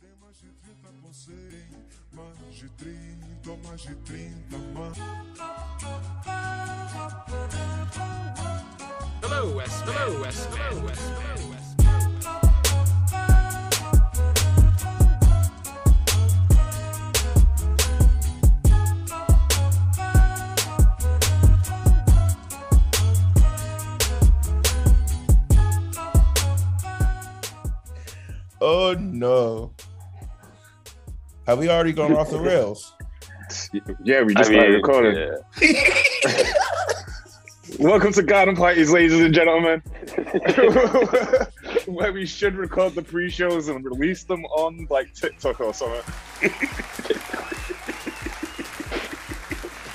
Tem mais de 30 com 100, mais de 30, mais de 30, mais. Hello, West. Hello, West. Hello, West. No. Have we already gone off the rails? Yeah, we just I started mean, recording. yeah. Welcome to Garden Parties, ladies and gentlemen. Where we should record the pre-shows and release them on like TikTok or something.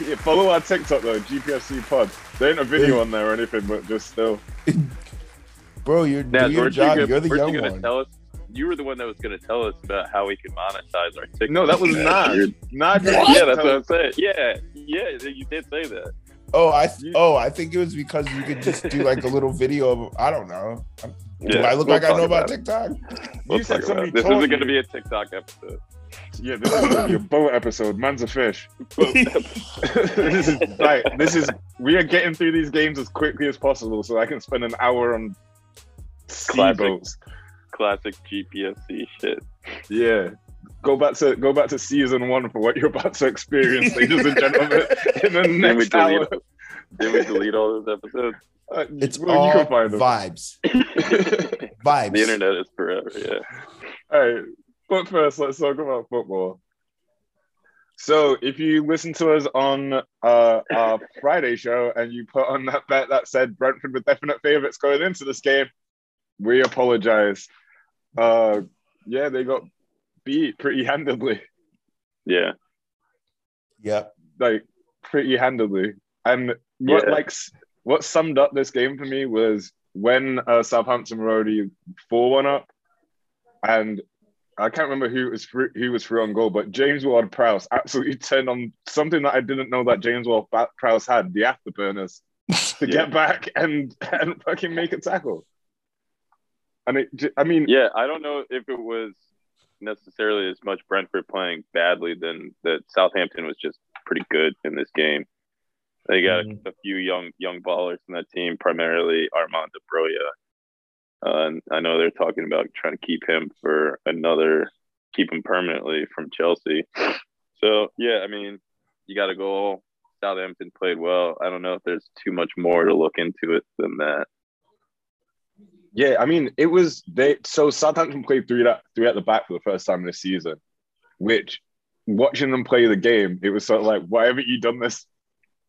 yeah, follow our TikTok though, GPFC Pod. There ain't a video on there or anything, but just still. Bro, you're Naz, do your weren't job. you, You're the weren't young you gonna one. tell us? You were the one that was going to tell us about how we can monetize our TikTok. No, that was not. You're- Nad. Yeah, that's what I'm saying. Yeah, yeah, you did say that. Oh, I You- oh, I think it was because you could just do like a little video of I don't know. Do Yeah, I look we'll like I know about it. TikTok? We'll You said talk about somebody it. This told isn't going to be a TikTok episode. Yeah, this is gonna be a boat episode. Man's a fish. this is right. This is we are getting through these games as quickly as possible, so I can spend an hour on sea boats. Classic GPFC shit. Yeah. Go back to go back to season one for what you're about to experience, ladies and gentlemen, in the Did we next hour. delete? Did we delete all those episodes? Uh, It's well, all you can find them. vibes. Vibes. The internet is forever. Yeah. All right, but first, let's talk about football. So, if you listen to us on uh, our Friday show and you put on that bet that said Brentford were definite favourites going into this game, we apologise. Uh, yeah, they got beat pretty handedly, Yeah. Yeah. like pretty handedly. And what Yeah. like what summed up this game for me was when uh, Southampton were already four one up, and I can't remember who was through, who was through on goal, but James Ward Prowse absolutely turned on something that I didn't know that James Ward Prowse had the afterburners to Yeah. get back and and fucking make a tackle. And it, j- I mean, Yeah, I don't know if it was necessarily as much Brentford playing badly than that Southampton was just pretty good in this game. They got Mhm. a few young young ballers in that team, primarily Armando Broja. Uh, and I know they're talking about trying to keep him for another, keep him permanently from Chelsea. So yeah, I mean, you got to go. Southampton played well. I don't know if there's too much more to look into it than that. Yeah, I mean, it was they. So Southampton played three at three at the back for the first time this season, which watching them play the game, it was sort of like, why haven't you done this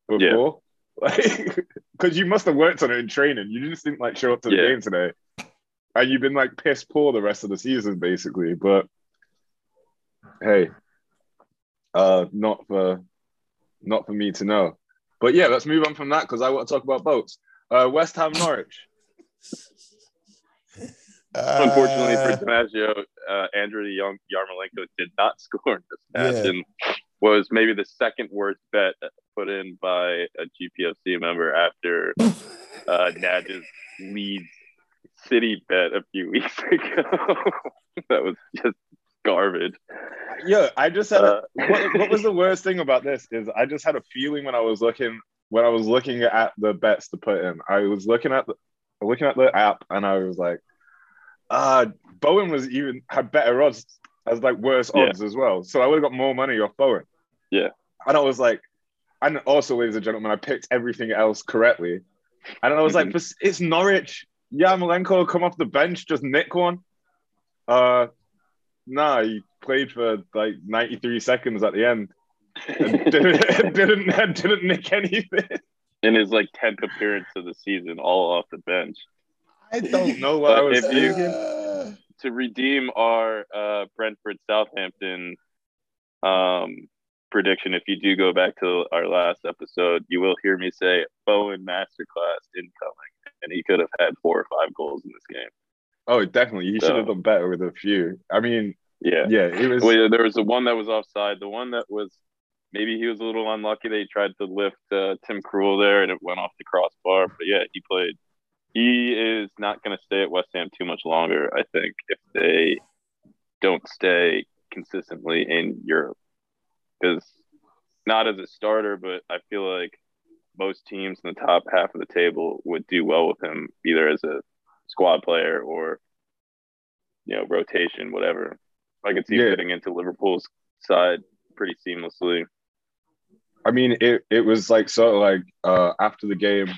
before? Like, because you must have worked on it in training. You just didn't like show up to the Yeah. game today, and you've been like piss poor the rest of the season, basically. But hey, uh, not for not for me to know. But yeah, let's move on from that because I want to talk about boats. Uh, West Ham Norwich. Unfortunately Uh, for DiMaggio, uh, Andrew Young Yarmolenko did not score in this match Yeah. and was maybe the second worst bet put in by a GPFC member after uh, Nadge's Leeds City bet a few weeks ago. that was just garbage. Yeah, I just had. A, Uh, what, what was the worst thing about this is I just had a feeling when I was looking when I was looking at the bets to put in. I was looking at the looking at the app and I was like, uh Bowen was even had better odds as like worse Yeah. odds as well. So I would have got more money off Bowen. Yeah. And I was like, and also, ladies and gentlemen, I picked everything else correctly. And I was like, Mhm. "But it's Norwich. Yarmolenko will come off the bench, just nick one. Uh Nah, he played for like 93 seconds at the end. And didn't, didn't didn't nick anything. In his like 10th appearance of the season, all off the bench. I don't know what I was you- thinking. uh, to redeem our uh, Brentford Southampton um, prediction, if you do go back to our last episode, you will hear me say Bowen masterclass incoming, and he could have had four or five goals in this game. Oh, definitely. He should have So- done better with a few. I mean, Yeah. yeah, it was. Well, yeah, there was the one that was offside. The one that was maybe he was a little unlucky. They tried to lift uh, Tim Krul there, and it went off the crossbar. But yeah, he played. He is not going to stay at West Ham too much longer. I think if they don't stay consistently in Europe. Because not as a starter, but I feel like most teams in the top half of the table would do well with him, either as a squad player or you know rotation, whatever. I could see him Yeah. fitting into Liverpool's side pretty seamlessly. I mean, it, it was like sort of like uh, after the game,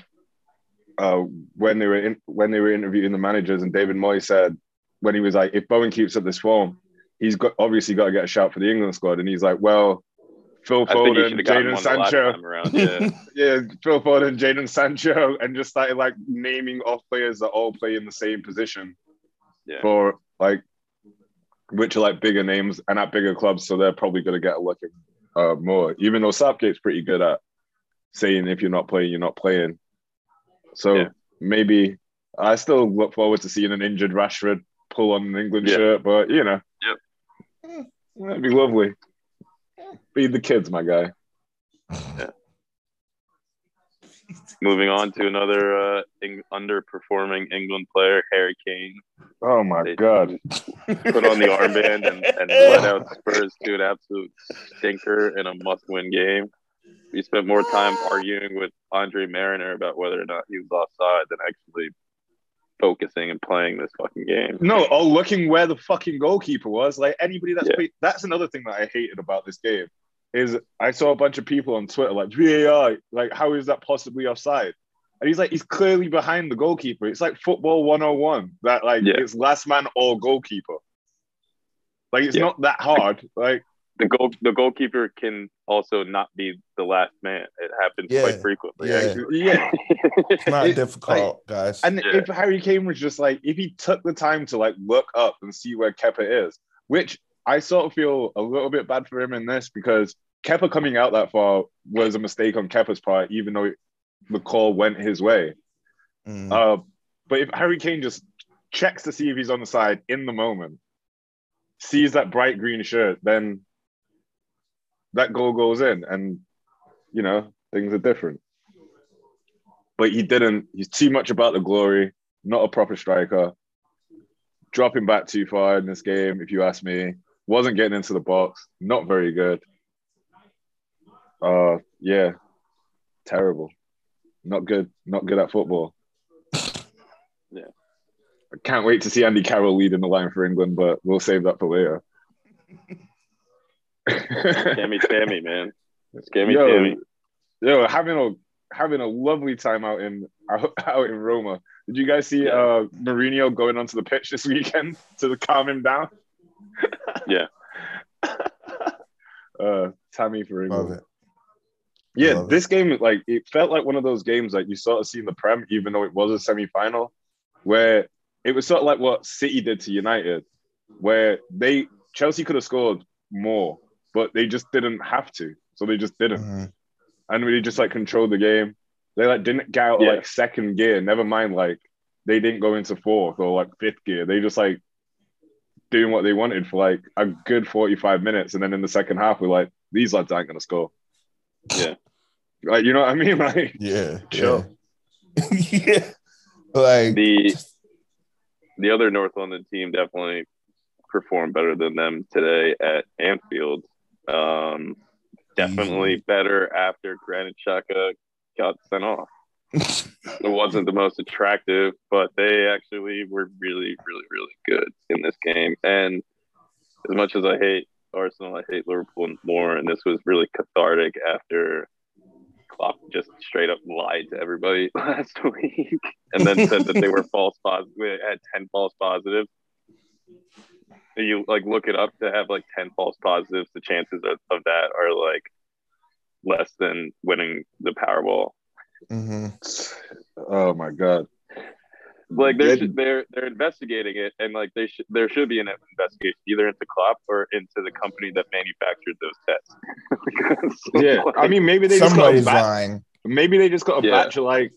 uh, when they were in, when they were interviewing the managers, and David Moyes said when he was like, if Bowen keeps up this form, he's got obviously got to get a shout for the England squad, and he's like, well, Phil I think he Foden, should have gotten Jadon one the last Sancho, around. Yeah, yeah, Phil Foden, Jadon Sancho, and just started like naming off players that all play in the same position yeah. for like which are like bigger names and at bigger clubs, so they're probably going to get a look at uh, more. Even though Southgate's pretty good at saying if you're not playing, you're not playing. So Yeah. maybe I still look forward to seeing an injured Rashford pull on an England Yeah. shirt, but you know, Yep. that'd be lovely. Feed the kids, my guy. Moving on to another uh, Eng- underperforming England player, Harry Kane, Oh my They- god. put on the armband and, and let out Spurs to an absolute stinker in a must-win game. We spent more time arguing with Andre Marriner about whether or not he was offside than actually focusing and playing this fucking game. No, or looking where the fucking goalkeeper was. Like anybody that's Yeah. played, that's another thing that I hated about this game is I saw a bunch of people on Twitter like VAR, like how is that possibly offside? And he's like, he's clearly behind the goalkeeper. It's like football 101 that like Yeah. it's last man or goalkeeper. Like it's Yeah. not that hard. Like The goal, the goalkeeper can also not be the last man. It happens Yeah. quite frequently. Yeah. yeah. It's not It- difficult, guys. And Yeah. if Harry Kane was just like, if he took the time to like look up and see where Kepa is, which I sort of feel a little bit bad for him in this because Kepa coming out that far was a mistake on Kepa's part, even though the call went his way. Mm. Uh, but if Harry Kane just checks to see if he's on the side in the moment, sees that bright green shirt, then that goal goes in, and you know things are different. But he didn't. He's too much about the glory. Not a proper striker. Dropping back too far in this game, if you ask me. Wasn't getting into the box. Not very good. Uh, yeah, terrible. Not good. Not good at football. Yeah. I can't wait to see Andy Carroll leading the line for England, but we'll save that for later. Tammy, Tammy, man. Scammy Yo, Tammy. yo, having a having a lovely time out in out in Roma. Did you guys see Yeah. uh Mourinho going onto the pitch this weekend to calm him down? Yeah. uh, Tammy for England. Love it. Yeah, Love it. this game like it felt like one of those games that you sort of see in the Prem, even though it was a semi-final, where it was sort of like what City did to United, where they Chelsea could have scored more, but they just didn't have to, so they just didn't, Mhm. and we just like controlled the game. They like didn't get out Yeah. like second gear. Never mind, like they didn't go into fourth or like fifth gear. They just like doing what they wanted for like a good forty-five minutes, and then in the second half, we're like, these lads aren't gonna score. Yeah. Like you know what I mean? Like Yeah. Chill. Yeah. yeah. Like The the other North London team definitely performed better than them today at Anfield. Um, definitely Easily. better after Granit Xhaka got sent off. It wasn't the most attractive, but they actually were really, really, really good in this game. And as much as I hate Arsenal, I hate Liverpool more. And this was really cathartic after Klopp just straight up lied to everybody last week, and then said that they were false positives. We had ten false positives. And you like look it up to have like ten false positives. The chances of, of that are like less than winning the Powerball. Mhm. Oh my god. Like they're Good. they're they're investigating it, and like they should there should be an investigation either into Klopp or into the company that manufactured those tests. Yeah, I mean maybe they just got a batch, lying. maybe they just got a Yeah. batch of like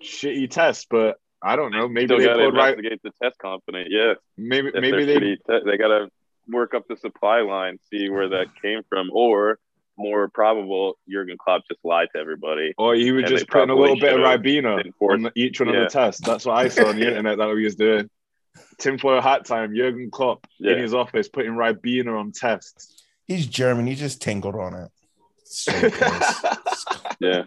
shitty tests, but I don't know. Maybe still they got to pulled right. investigate the test company. Yeah, Maybe if maybe they're they te- they got to work up the supply line, see where that came from, or more probable, Jurgen Klopp just lied to everybody. or he was and just they putting a little bit of Ribena on each one of the tests. That's what I saw on the internet that he was doing. tinfoil hat time. Jurgen Klopp Yeah. in his office putting Ribena on tests. He's German. He just tinkled on it. So. Yeah.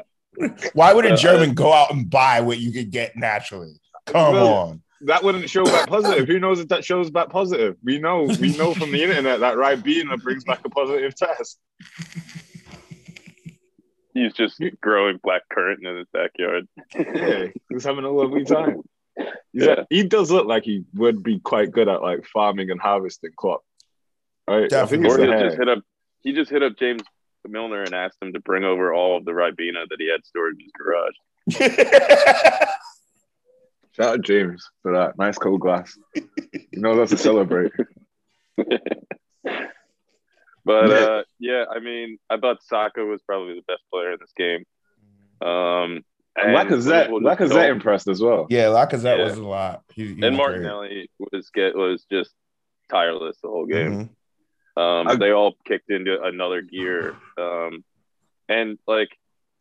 Why would a Uh, German go out and buy what you could get naturally? Come Well, on. That wouldn't show back positive. Who knows if that shows back positive? We know, we know from the internet that Ribena brings back a positive test. He's just growing black currant in his backyard. Yeah, he's having a lovely time. He's Yeah. like- he does look like he would be quite good at like farming and harvesting Klopp. Right? I think Definitely. it's he just hit up he just hit up James Milner and asked him to bring over all of the Ribena that he had stored in his garage. Shout out James for that. Nice cold glass. You know that's to celebrate. But Yeah. uh, yeah, I mean, I thought Saka was probably the best player in this game. Um, And Lacazette, Liverpool just Lacazette don't- impressed as well. yeah, Lacazette Yeah. was a lot. He, he and was great. Martinelli was get was just tireless the whole game. Mhm. Um, I- they all kicked into another gear. Um, and like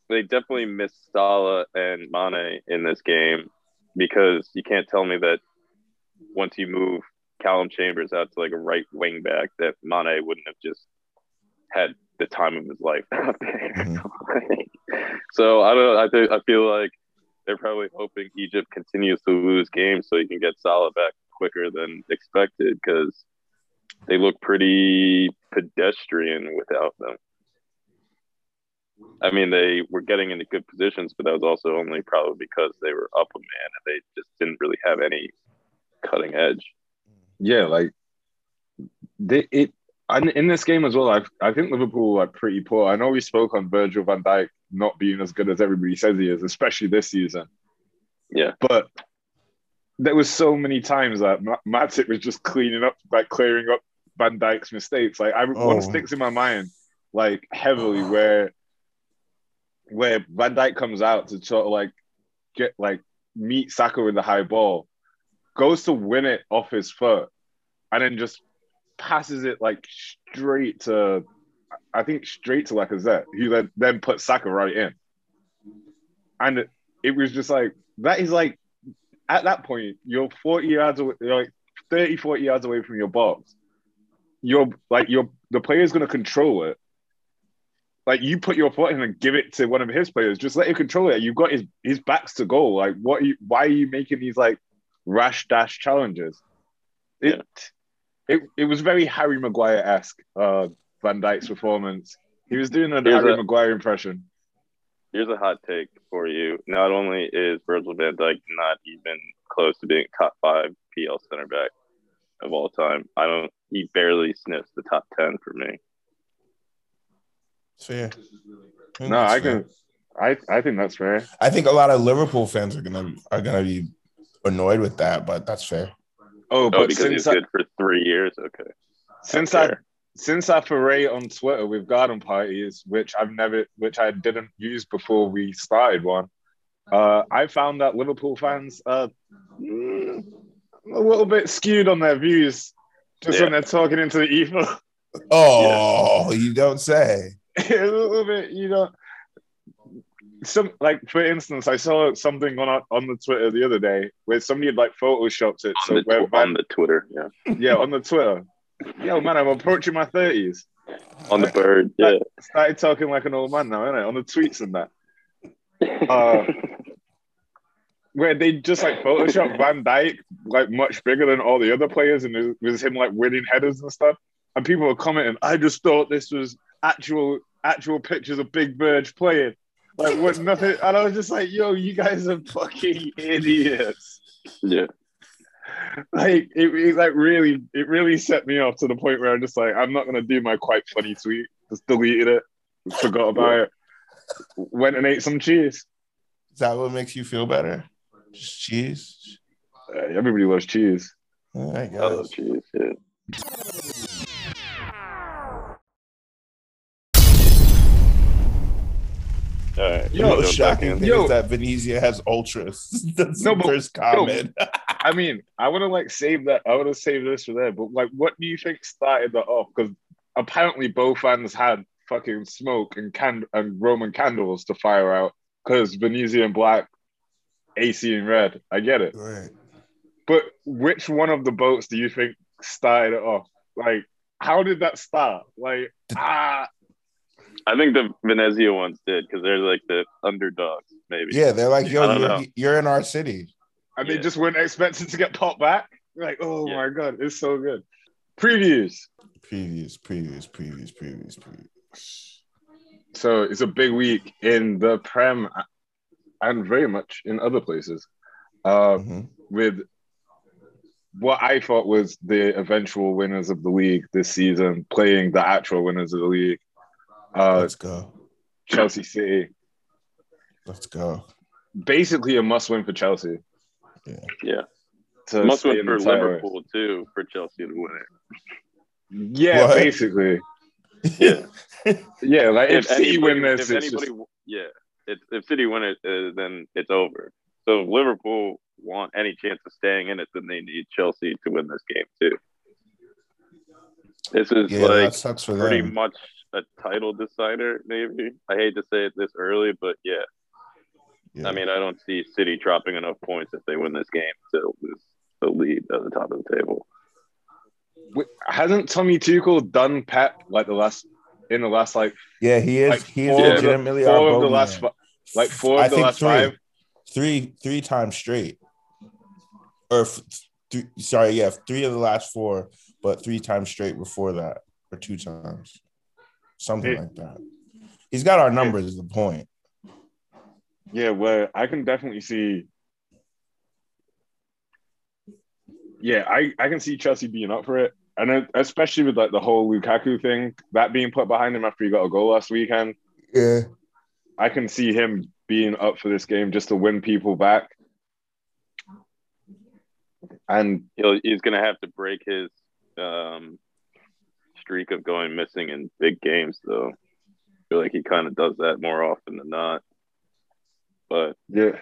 they definitely missed Salah and Mane in this game because you can't tell me that once you move Calum Chambers out to like a right wing back that Mane wouldn't have just had the time of his life out there. Mhm. so I don't I think I feel like they're probably hoping Egypt continues to lose games so you can get Salah back quicker than expected because they look pretty pedestrian without them. I mean, they were getting into good positions, but that was also only probably because they were up a man and they just didn't really have any cutting edge. Yeah, like they, it. And in this game as well, I I think Liverpool were pretty poor. I know we spoke on Virgil van Dijk not being as good as everybody says he is, especially this season. Yeah. But there was so many times that Ma- Matip was just cleaning up, like clearing up Van Dijk's mistakes. Like I Oh. one sticks in my mind, like heavily, where where Van Dijk comes out to like get like meet Saka with the high ball, goes to win it off his foot, and then just passes it like straight to, I think straight to Lacazette, who then then put Saka right in, and it, it was just like that is like at that point you're 40 yards away, like 30, 40 yards away from your box. You're like you're the player's gonna control it. Like you put your foot in and give it to one of his players, just let him control it. You've got his his backs to goal. Like what are you why are you making these like rash dash challenges? It it, it was very Harry Maguire-esque, uh Van Dijk's performance. He was doing an Here's Harry a- Maguire impression. Here's a hot take for you. Not only is Virgil van Dijk not even close to being top five PL center back of all time, I don't. He barely sniffs the top ten for me. Fair. think No, I fair. can I, I think that's fair. I think a lot of Liverpool fans are gonna are gonna be annoyed with that, but that's fair. Oh, Oh, but because he's since I, good for three years. Okay. since I Fair. since I foray on Twitter with garden parties, which I've never, which I didn't use before we started one, uh, I found that Liverpool fans are mm, a little bit skewed on their views, just when they're talking into the ether. Oh, you don't say. a little bit, you know. Some like, for instance, I saw something on on the Twitter the other day where somebody had like photoshopped it. So on, the, where tw- on the Twitter, yeah, yeah, on the Twitter. Yo, man, I'm approaching my thirties. on the bird, yeah. Started talking like an old man now, ain't innit? On the tweets and that. Uh, where they just like Photoshop Van Dijk like much bigger than all the other players, and it was him like winning headers and stuff. And people were commenting, "I just thought this was actual actual pictures of Big Verge playing." Like what nothing, and I was just like, "Yo, you guys are fucking idiots!" yeah, Like it, it like really, it really set me off to the point where I'm just like, I'm not gonna do my quite funny tweet. Just deleted it, forgot about it. Went and ate some cheese. Is that what makes you feel better? Just cheese? Uh, everybody loves cheese. I guess. oh jeez, yeah. All right, You know, the shocking thing Yo. is that Venezia has ultras. That's No, the but- first comment. I mean, I want to like save that. I want to save this for that. But like, what do you think started that off? Because apparently both fans had fucking smoke and can and Roman candles to fire out. Because Venezia and black, AC and red. I get it. right. But which one of the boats do you think started it off? Like, how did that start? Like, ah, I think the Venezia ones did because they're like the underdogs, maybe. Yeah, they're like, yo, you're, you're in our city. and they Yeah. just weren't expecting to get popped back. Like, oh Yeah. my god, it's so good. Previews. Previous, previous, previous, previous, previous. So it's a big week in the Prem and very much in other places. Uh, Mhm. with what I thought was the eventual winners of the league this season playing the actual winners of the league. Uh, Let's go. Chelsea City. Let's go. Basically a must win for Chelsea. Yeah. Yeah. To must win for the title race. Liverpool too for Chelsea to win it. Yeah, What? basically. Yeah. Yeah, like if, City anybody- win this, if it's anybody, just, yeah, if, if City win it, uh, then it's over. So if Liverpool want any chance of staying in it, then they need Chelsea to win this game too. This is yeah, like that sucks for pretty them. much a title decider, maybe. I hate to say it this early, but yeah. Yeah. I mean, I don't see City dropping enough points if they win this game to lose the lead at the top of the table. Wait, hasn't Tommy Tuchel done Pep like the last in the last like yeah, he is. like he is four, of the, legitimately our four of the last fi- like four I the think last three. three three times straight or f- th- sorry yeah three of the last four but three times straight before that or two times something It- like that he's got our numbers is the point Yeah, well, I can definitely see. Yeah, I, I can see Chelsea being up for it, and especially with like the whole Lukaku thing that being put behind him after he got a goal last weekend. yeah I can see him being up for this game just to win people back. And He'll, he's going to have to break his um, streak of going missing in big games, though. I feel like he kind of does that more often than not. But yeah,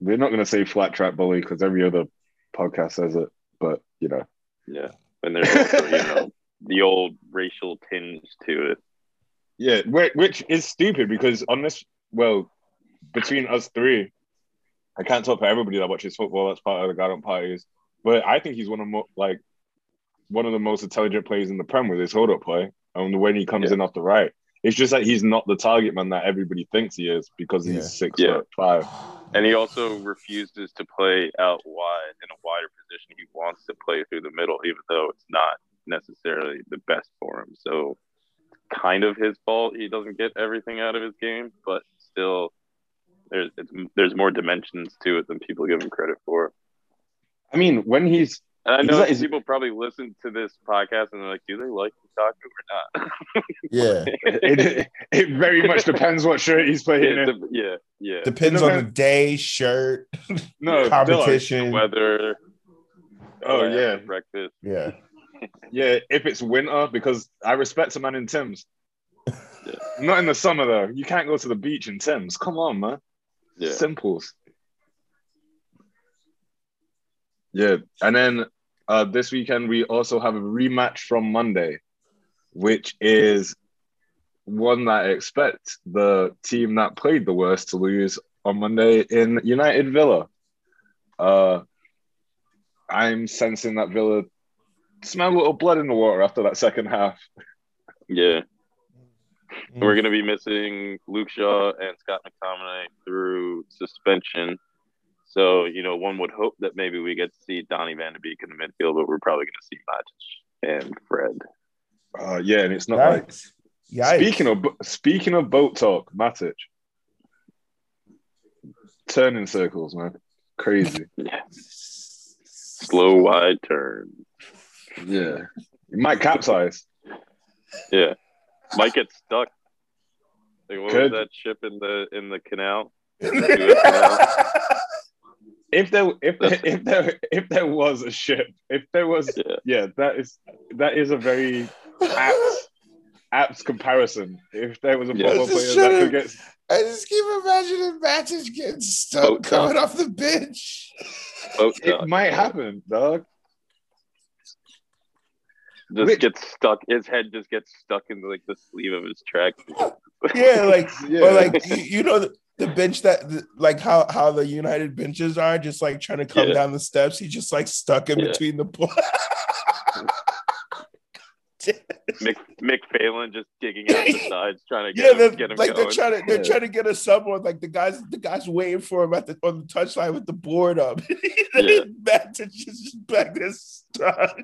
we're not going to say flat track bully because every other podcast says it, but you know, yeah, and there's also, you know, the old racial tinge to it. yeah, which is stupid because on this, well, between us three, I can't talk for everybody that watches football. That's part of the Garden parties, but I think he's one of more, like one of the most intelligent players in the Prem with his hold up play and when he comes Yeah. in off the right. It's just that he's not the target man that everybody thinks he is because he's Yeah. six Yeah. foot five. And he also refuses to play out wide in a wider position. He wants to play through the middle, even though it's not necessarily the best for him. So, kind of his fault. He doesn't get everything out of his game, but still, there's it's, there's more dimensions to it than people give him credit for. I mean, when he's And I know like- people probably listen to this podcast and they're like, "Do they like Lukaku or not?" yeah it, it very much depends what shirt he's playing yeah, in. the- yeah, yeah. depends on the day shirt No, Dylan. competition Weather. Oh, uh, yeah. breakfast. yeah Yeah, if it's winter, because I respect a man in Tim's. Not in the summer though. You can't go to the beach in Tim's. Come on, man. Yeah, Simples. Yeah, and then uh, this weekend we also have a rematch from Monday, which is one that I expect the team that played the worst to lose on Monday in United Villa. Uh, I'm sensing that Villa smell a little blood in the water after that second half. yeah. We're going to be missing Luke Shaw and Scott McTominay through suspension. So, you know, one would hope that maybe we get to see Donny Van de Beek in the midfield, but we're probably going to see Matic and Fred. Uh, yeah, and it's not like Yikes. Yikes. speaking of speaking of boat talk, Matic turning circles, man, crazy. Yeah. Slow, wide turn. yeah, he might capsize. Yeah. Might get stuck. Like, what Could. was that ship in the in the canal? Suez Canal? If there, if there, if there, if there was a ship, if there was, Yeah. yeah, that is that is a very apt, apt comparison. If there was a Yeah. football Just player that could get, I just keep imagining matches getting stuck oh, Boat coming off the bench. Boat it dock. might happen, dog. Just Which- gets stuck. His head just gets stuck in like the sleeve of his track. Yeah, like Yeah, or like you, you know, the bench that the- like how how the United benches are, just like trying to come Yeah. down the steps. He just like stuck in Yeah. between the pool. Mick Mick Phelan just digging out the sides, trying to yeah, get they're, him, get him like they're trying to they're Yeah. trying to get a sub on. Like the guys the guys waiting for him at the on the touchline with the board up. Yeah. He's just, just back there stuck.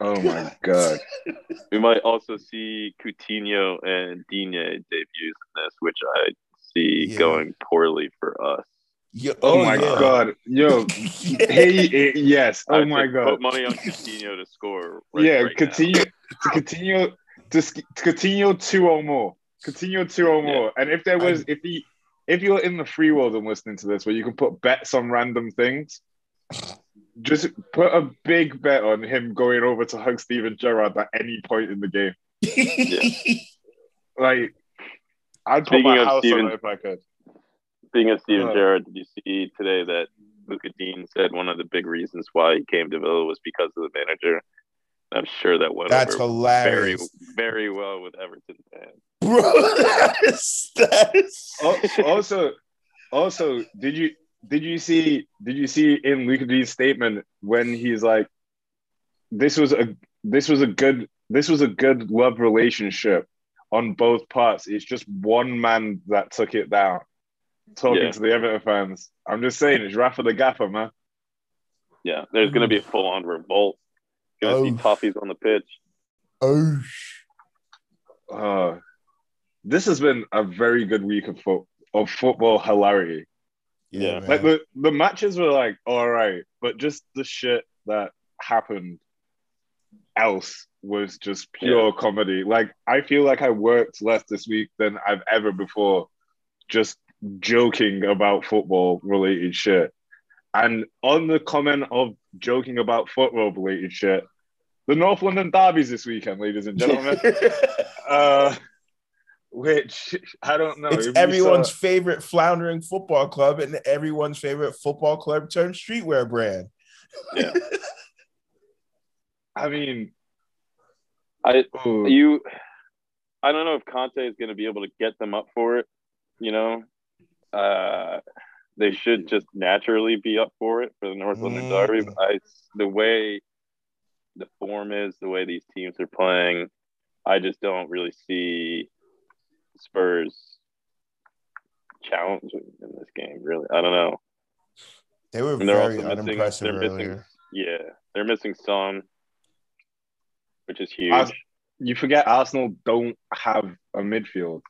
Oh my god. We might also see Coutinho and Digne debuts in this, which I see Yeah. going poorly for us. Yeah, Oh, my yeah. god. Yo, Yeah. hey, eh, yes. Oh would my say god. Put money on Coutinho to score. Right, yeah, right now. continue to continue to, sk- to continue two or more. Continue two or Yeah. more. And if there was, if he, if you're in the free world and listening to this, where you can put bets on random things, just put a big bet on him going over to hug Steven Gerrard at any point in the game. Like, I'd put Speaking my of house Steven- on it if I could. Speaking of Steven Uh. Gerrard, did you see today that Lucas Digne said one of the big reasons why he came to Villa was because of the manager? I'm sure that went That's over very, hilarious. very well with Everton fans. Bro, that is, that is also, also, did you did you see did you see in Luka D's statement when he's like, this was a this was a good this was a good love relationship on both parts. It's just one man that took it down. Talking Yeah. to the Everton fans, I'm just saying it's Rafa the Gaffer, man. Yeah, there's going to be a full on revolt. Going to Oh. see toffees on the pitch. oh Uh, this has been a very good week of fo- of football hilarity. Yeah, Yeah. Like the, the matches were like all right, but just the shit that happened else was just pure comedy. Like I feel like I worked less this week than I've ever before, just joking about football related shit. And on the comment of joking about football related shit, the North London derbies this weekend, ladies and gentlemen. uh, which I don't know. it's everyone's saw- favorite floundering football club and everyone's favorite football club turned streetwear brand. Yeah. I mean, I ooh. you, I don't know if Conte is going to be able to get them up for it. You know, uh, they should just naturally be up for it for the North London Mm. Derby. But I, the way the form is, the way these teams are playing, I just don't really see Spurs challenging in this game. Really, I don't know. They were And they're very also missing. unimpressive They're missing. Yeah, they're missing Son, which is huge. Ars- you forget Arsenal don't have a midfield.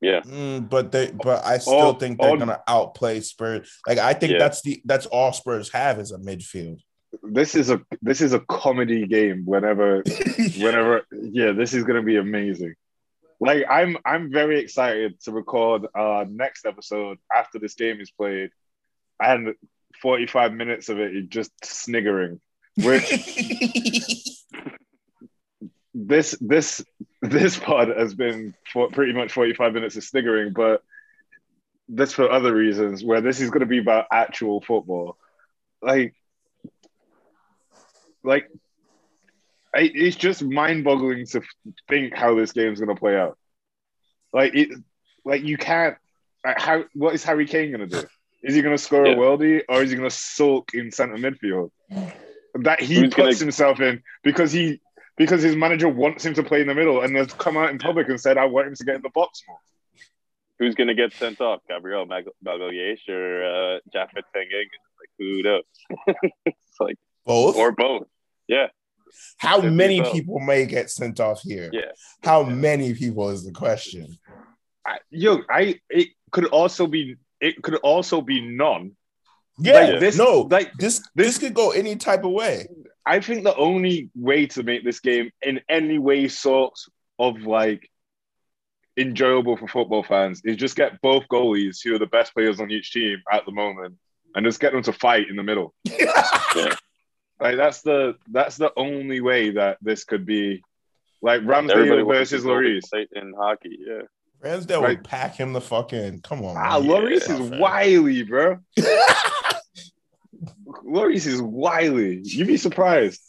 yeah, Mm, but they, but I still All- think they're all- gonna outplay Spurs. Like I think Yeah. that's the that's all Spurs have is a midfield. This is a this is a comedy game. Whenever, whenever, yeah, this is gonna be amazing. Like I'm I'm very excited to record our next episode after this game is played, and 45 minutes of it is just sniggering. Which this this this pod has been for pretty much 45 minutes of sniggering, but that's for other reasons where this is going to be about actual football. Like, like I, it's just mind-boggling to think how this game's going to play out. Like it, like you can't. Like how what is Harry Kane going to do? Is he going to score Yeah. a worldie or is he going to sulk in centre midfield? That he Who's puts gonna- himself in because he because his manager wants him to play in the middle and has come out in public and said, "I want him to get in the box more." who's going to get sent off? Gabriel Mag- Magalhaes or uh, Japhet Tanganga? Like who knows? it's like Both. or both. Yeah, How many people may get sent off here? yeah. Yeah. How many people is the question? I, yo, I it could also be it could also be none. Yeah, Like, this- no, like, this this- this could go any type of way. I think the only way to make this game in any way sort of like enjoyable for football fans is just get both goalies who are the best players on each team at the moment and just get them to fight in the middle. Like that's the that's the only way that this could be like Everybody Ramsdale wants versus to go Lloris. in hockey. Yeah, Ramsdale Right. would pack him the fuck in. Come on, Ah, man. Lloris Yeah, is man. wily, bro. Lloris is wily. You'd be surprised.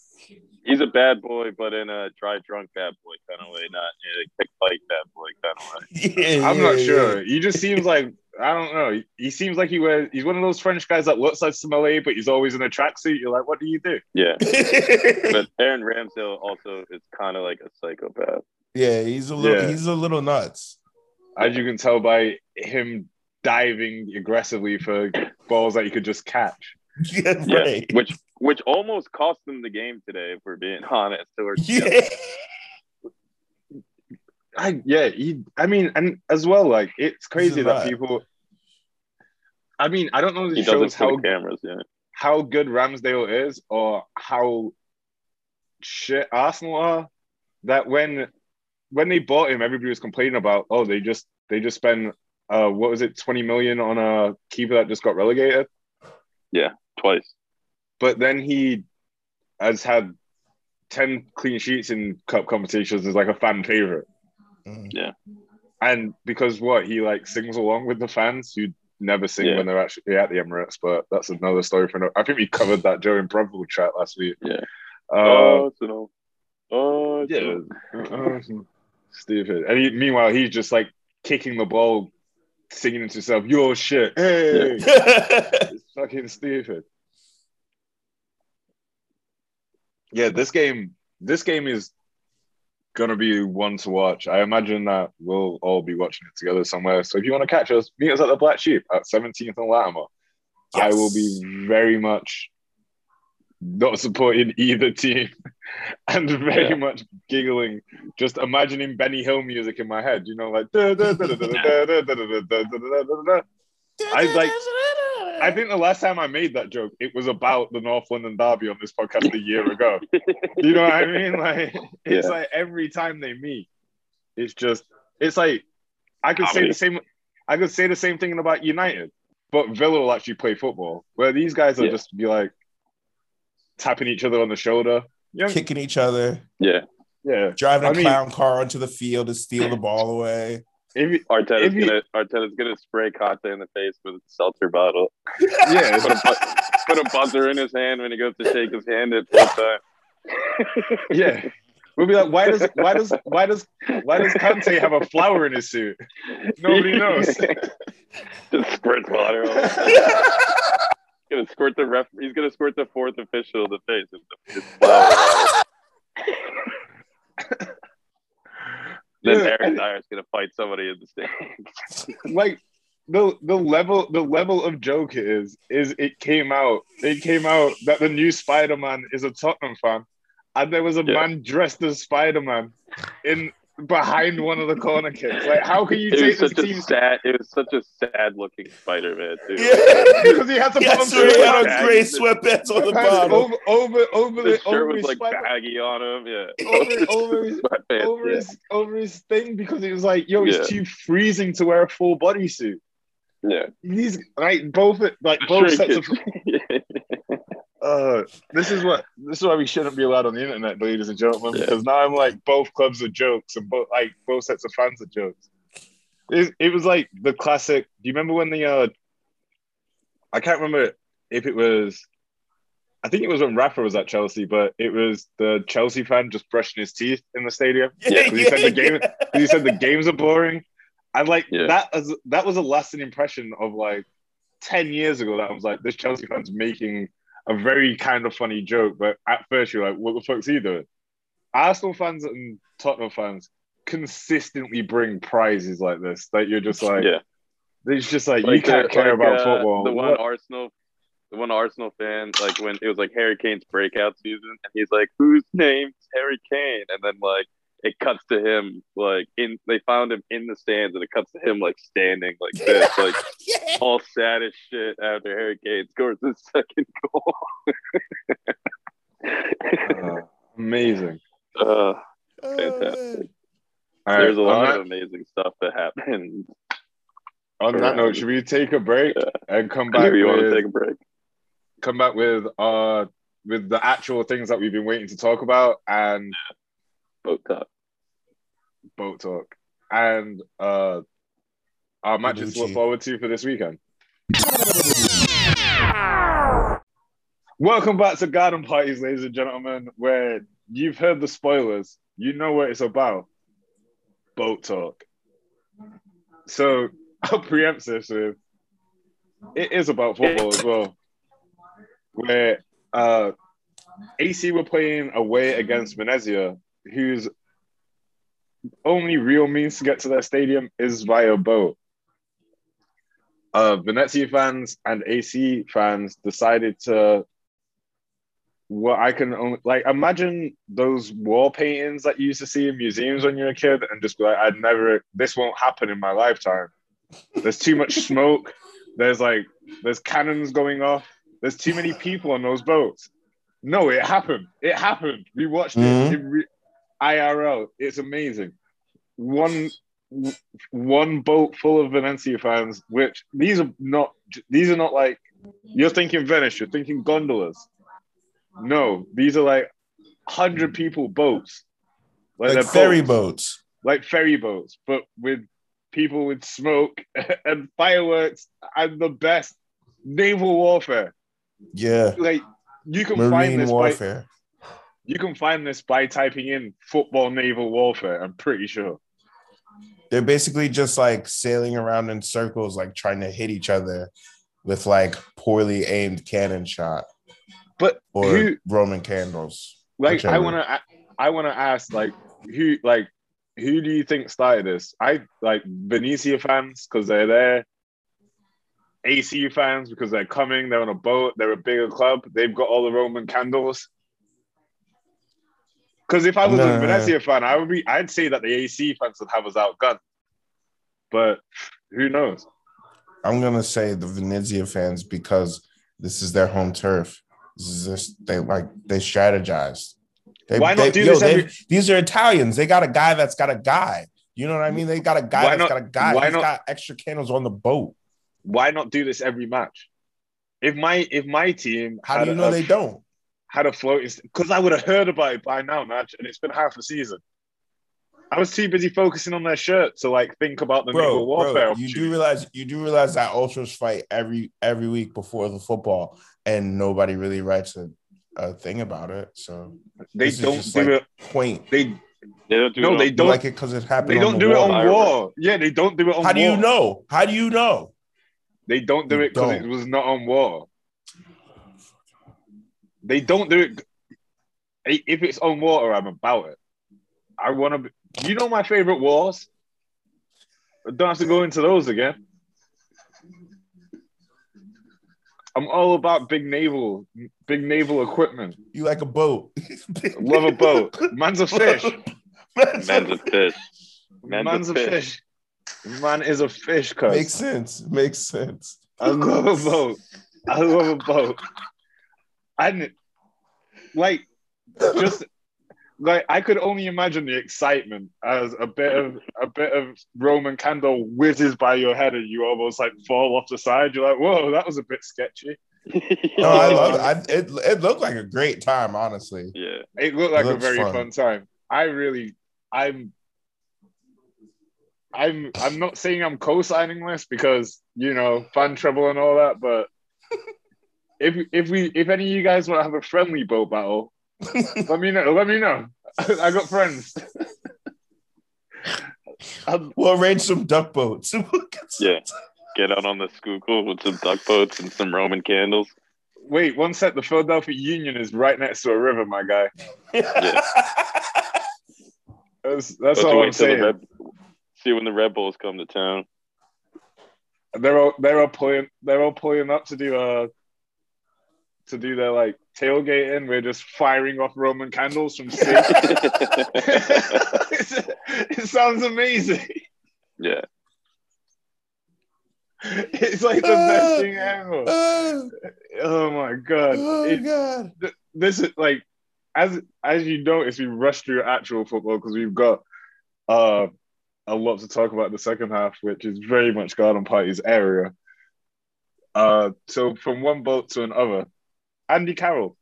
he's a bad boy, but in a dry drunk bad boy kind of way, not in a kick fight bad boy kind of way. Yeah, I'm yeah, not yeah. sure. He just seems like I don't know. He, he seems like he wears. He's one of those French guys that looks like Sommelier, but he's always in a tracksuit. You're like, what do you do? Yeah, but Aaron Ramsdale also is kind of like a psychopath. yeah, he's a little Yeah. he's a little nuts. As you can tell by him diving aggressively for balls that he could just catch. Yeah, Yeah, which which almost cost them the game today, if we're being honest. Towards the end. Yeah. I yeah, he. I mean, and as well, like it's crazy that lot. people. I mean, I don't know if he it does it shows how cameras. Yeah, how good Ramsdale is or how shit Arsenal are. That when when they bought him, everybody was complaining about, oh, they just they just spent uh what was it, 20 million on a keeper that just got relegated. Yeah, twice. But then he has had 10 clean sheets in cup competitions is like a fan favorite. Mm. And because what he like sings along with the fans who never sing Yeah. when they're actually at the Emirates, but that's another story for another. I think we covered that during Brentford chat last week. Yeah. Uh, oh, so no. Oh, yeah. Uh, stupid. And he, meanwhile, he's just like kicking the ball, singing to himself, "Your shit." Hey, it's fucking stupid. Yeah, this game, this game is gonna be one to watch. I imagine that we'll all be watching it together somewhere. So if you want to catch us, meet us at the Black Sheep at 17th and Latimer. Yes. I will be very much not supporting either team and very yeah. much giggling, just imagining Benny Hill music in my head, you know, like I like I think the last time I made that joke, it was about the North London Derby on this podcast a year ago. you know what I mean? Like it's Yeah. like every time they meet, it's just it's like I could say Comedy. the same I could say the same thing about United, but Villa will actually play football. Where these guys will Yeah. just be like tapping each other on the shoulder. Yeah, kicking each other, yeah. yeah. driving a I mean- clown car onto the field to steal the ball away. If Arteta's If gonna Arteta's gonna spray Conte in the face with a seltzer bottle. yeah, Put a, put a buzzer in his hand when he goes to shake his hand at full time. yeah. We'll be like, why does why does why does why does Conte have a flower in his suit? Nobody knows. Just squirt water. He's gonna squirt the ref. He's gonna squirt the fourth official in the face. the- his flower. Then Yeah, Eric Dier's gonna fight somebody in the stands. like the the level the level of joke is is it came out it came out that the new Spider-Man is a Tottenham fan and there was a Yeah. man dressed as Spider-Man in behind one of the corner kicks. Like how can you It take was this such a team sad. It was such a sad looking Spider Man too. Yeah. because he had to Yeah, put on so had sweatpants on gray sweatpants on the bottom. over over over The the shirt over was like Spider- baggy on him. Yeah. over over his Sweatpants, over yeah. his over his thing because it was like, yo, it's Yeah. too freezing to wear a full bodysuit. Yeah. he's like both like both sets of Shrinkage. Uh this is what this is why we shouldn't be allowed on the internet, ladies and gentlemen, Yeah. because now I'm like both clubs are jokes and both like both sets of fans are jokes. It, it was like the classic. Do you remember when the uh I can't remember if it was I think it was when Rafa was at Chelsea, but it was the Chelsea fan just brushing his teeth in the stadium. Yeah, he said the game- he said the games are boring. And like Yeah. that as that was a lasting impression of like 10 years ago that I was like, this Chelsea fan's making a very kind of funny joke, but at first you're like, what the fuck's he doing? Arsenal fans and Tottenham fans consistently bring prizes like this that you're just like, yeah. it's just like, you can't care like, about uh, football. The one What- Arsenal, the one Arsenal fan, like when it was like Harry Kane's breakout season, and he's like, "Whose name's Harry Kane?" And then like it cuts to him like in they found him in the stands, and it cuts to him like standing like this, like yeah. all sad as shit after Harry Kane scores his second goal. Uh, amazing. uh, Oh, Fantastic. All right, there's a lot that- of amazing stuff that happened. On that note, should we take a break Yeah. and come back knew you want to take a break. come back with uh with the actual things that we've been waiting to talk about and Boat talk. boat talk and uh our matches to look forward to for this weekend. Welcome back to Garden Parties, ladies and gentlemen, where you've heard the spoilers. You know what it's about. Boat talk. So I'll preempt this with it is about football as well. Where uh AC were playing away against Venezia, whose only real means to get to their stadium is via boat. Uh, Venezia fans and AC fans decided to what I can only like imagine those wall paintings that you used to see in museums when you're a kid and just be like, I'd never this won't happen in my lifetime. There's too much smoke. There's like there's cannons going off. There's too many people on those boats. No, it happened. It happened. We watched Mhm. it. it re- IRL. It's amazing. One one boat full of Valencia fans, which these are not these are not like you're thinking Venice, you're thinking gondolas. No, these are like hundred people boats. Like they're ferry boats boats. like ferry boats, but with people with smoke and fireworks and the best naval warfare. Yeah. Like you can find Marine this by, warfare. You can find this by typing in football naval warfare. I'm pretty sure. They're basically just like sailing around in circles, like trying to hit each other with like poorly aimed cannon shot But or who Roman candles. like I want to I want to ask like who like who do you think started this? I like Venezia fans because they're there. AC fans because they're coming. They're on a boat. They're a bigger club. They've got all the Roman candles. Because if I was a Venezia fan, I would be. I'd say that the AC fans would have us outgunned. But who knows? I'm gonna say the Venezia fans because this is their home turf. This is this they like they strategize. They, Why not they- do yo, this every- These are Italians. They got a guy that's got a guy. You know what I mean? They got a guy Why that's not- got a guy. why He's not- got extra candles on the boat. Why not do this every match? If my if my team How had do you know a they don't? Had a floating because I would have heard about it by now, Natch, and it's been half a season. I was too busy focusing on their shirt to like think about the naval Bro, warfare. bro, you do realize you do realize that ultras fight every every week before the football, and nobody really writes a, a thing about it. So they don't do like it. point. They They don't do No, it they don't- like it because it happened. they don't the do it on war. Yeah, they don't do it on. How do you war. know? How do you know? They don't do You it because it was not on war. They don't do it. If it's on water, I'm about it. I want to. Be, you know my favorite wars. I don't have to go into those again. I'm all about big naval, big naval equipment. You like a boat. Love a boat. Man's a fish. Man's Man's a fish. Man's, Man's a a fish. fish. Man is a fish, cuz. Makes sense. Makes sense. I love a boat. I love a boat. And like just like I could only imagine the excitement as a bit of a bit of Roman candle whizzes by your head and you almost like fall off the side. You're like, whoa, that was a bit sketchy. No, I love it. I, it. It looked like a great time, honestly. Yeah. It looked like a very fun. fun time. I really I'm I'm I'm not saying I'm co-signing this because you know fan trouble and all that, but if if we if any of you guys want to have a friendly boat battle, let me know. Let me know. I got friends. Um, We'll arrange some duck boats. Yeah. Get out on the Schuylkill with some duck boats and some Roman candles. wait, one sec. The Philadelphia Union is right next to a river, my guy. That's that's all I'm wait till the saying. Red, see when the Red Bulls come to town. they're all they're all pulling they're all pulling up to do uh to do their like tailgating. We're just firing off Roman candles from sea. it sounds amazing. yeah. It's like the best thing ever. oh, Oh my god! oh It- god. th- this is like as as you notice, we rushed through actual football because we've got uh a lot to talk about in the second half, which is very much Garden Party's area. Uh, so from one boat to another, Andy Carroll,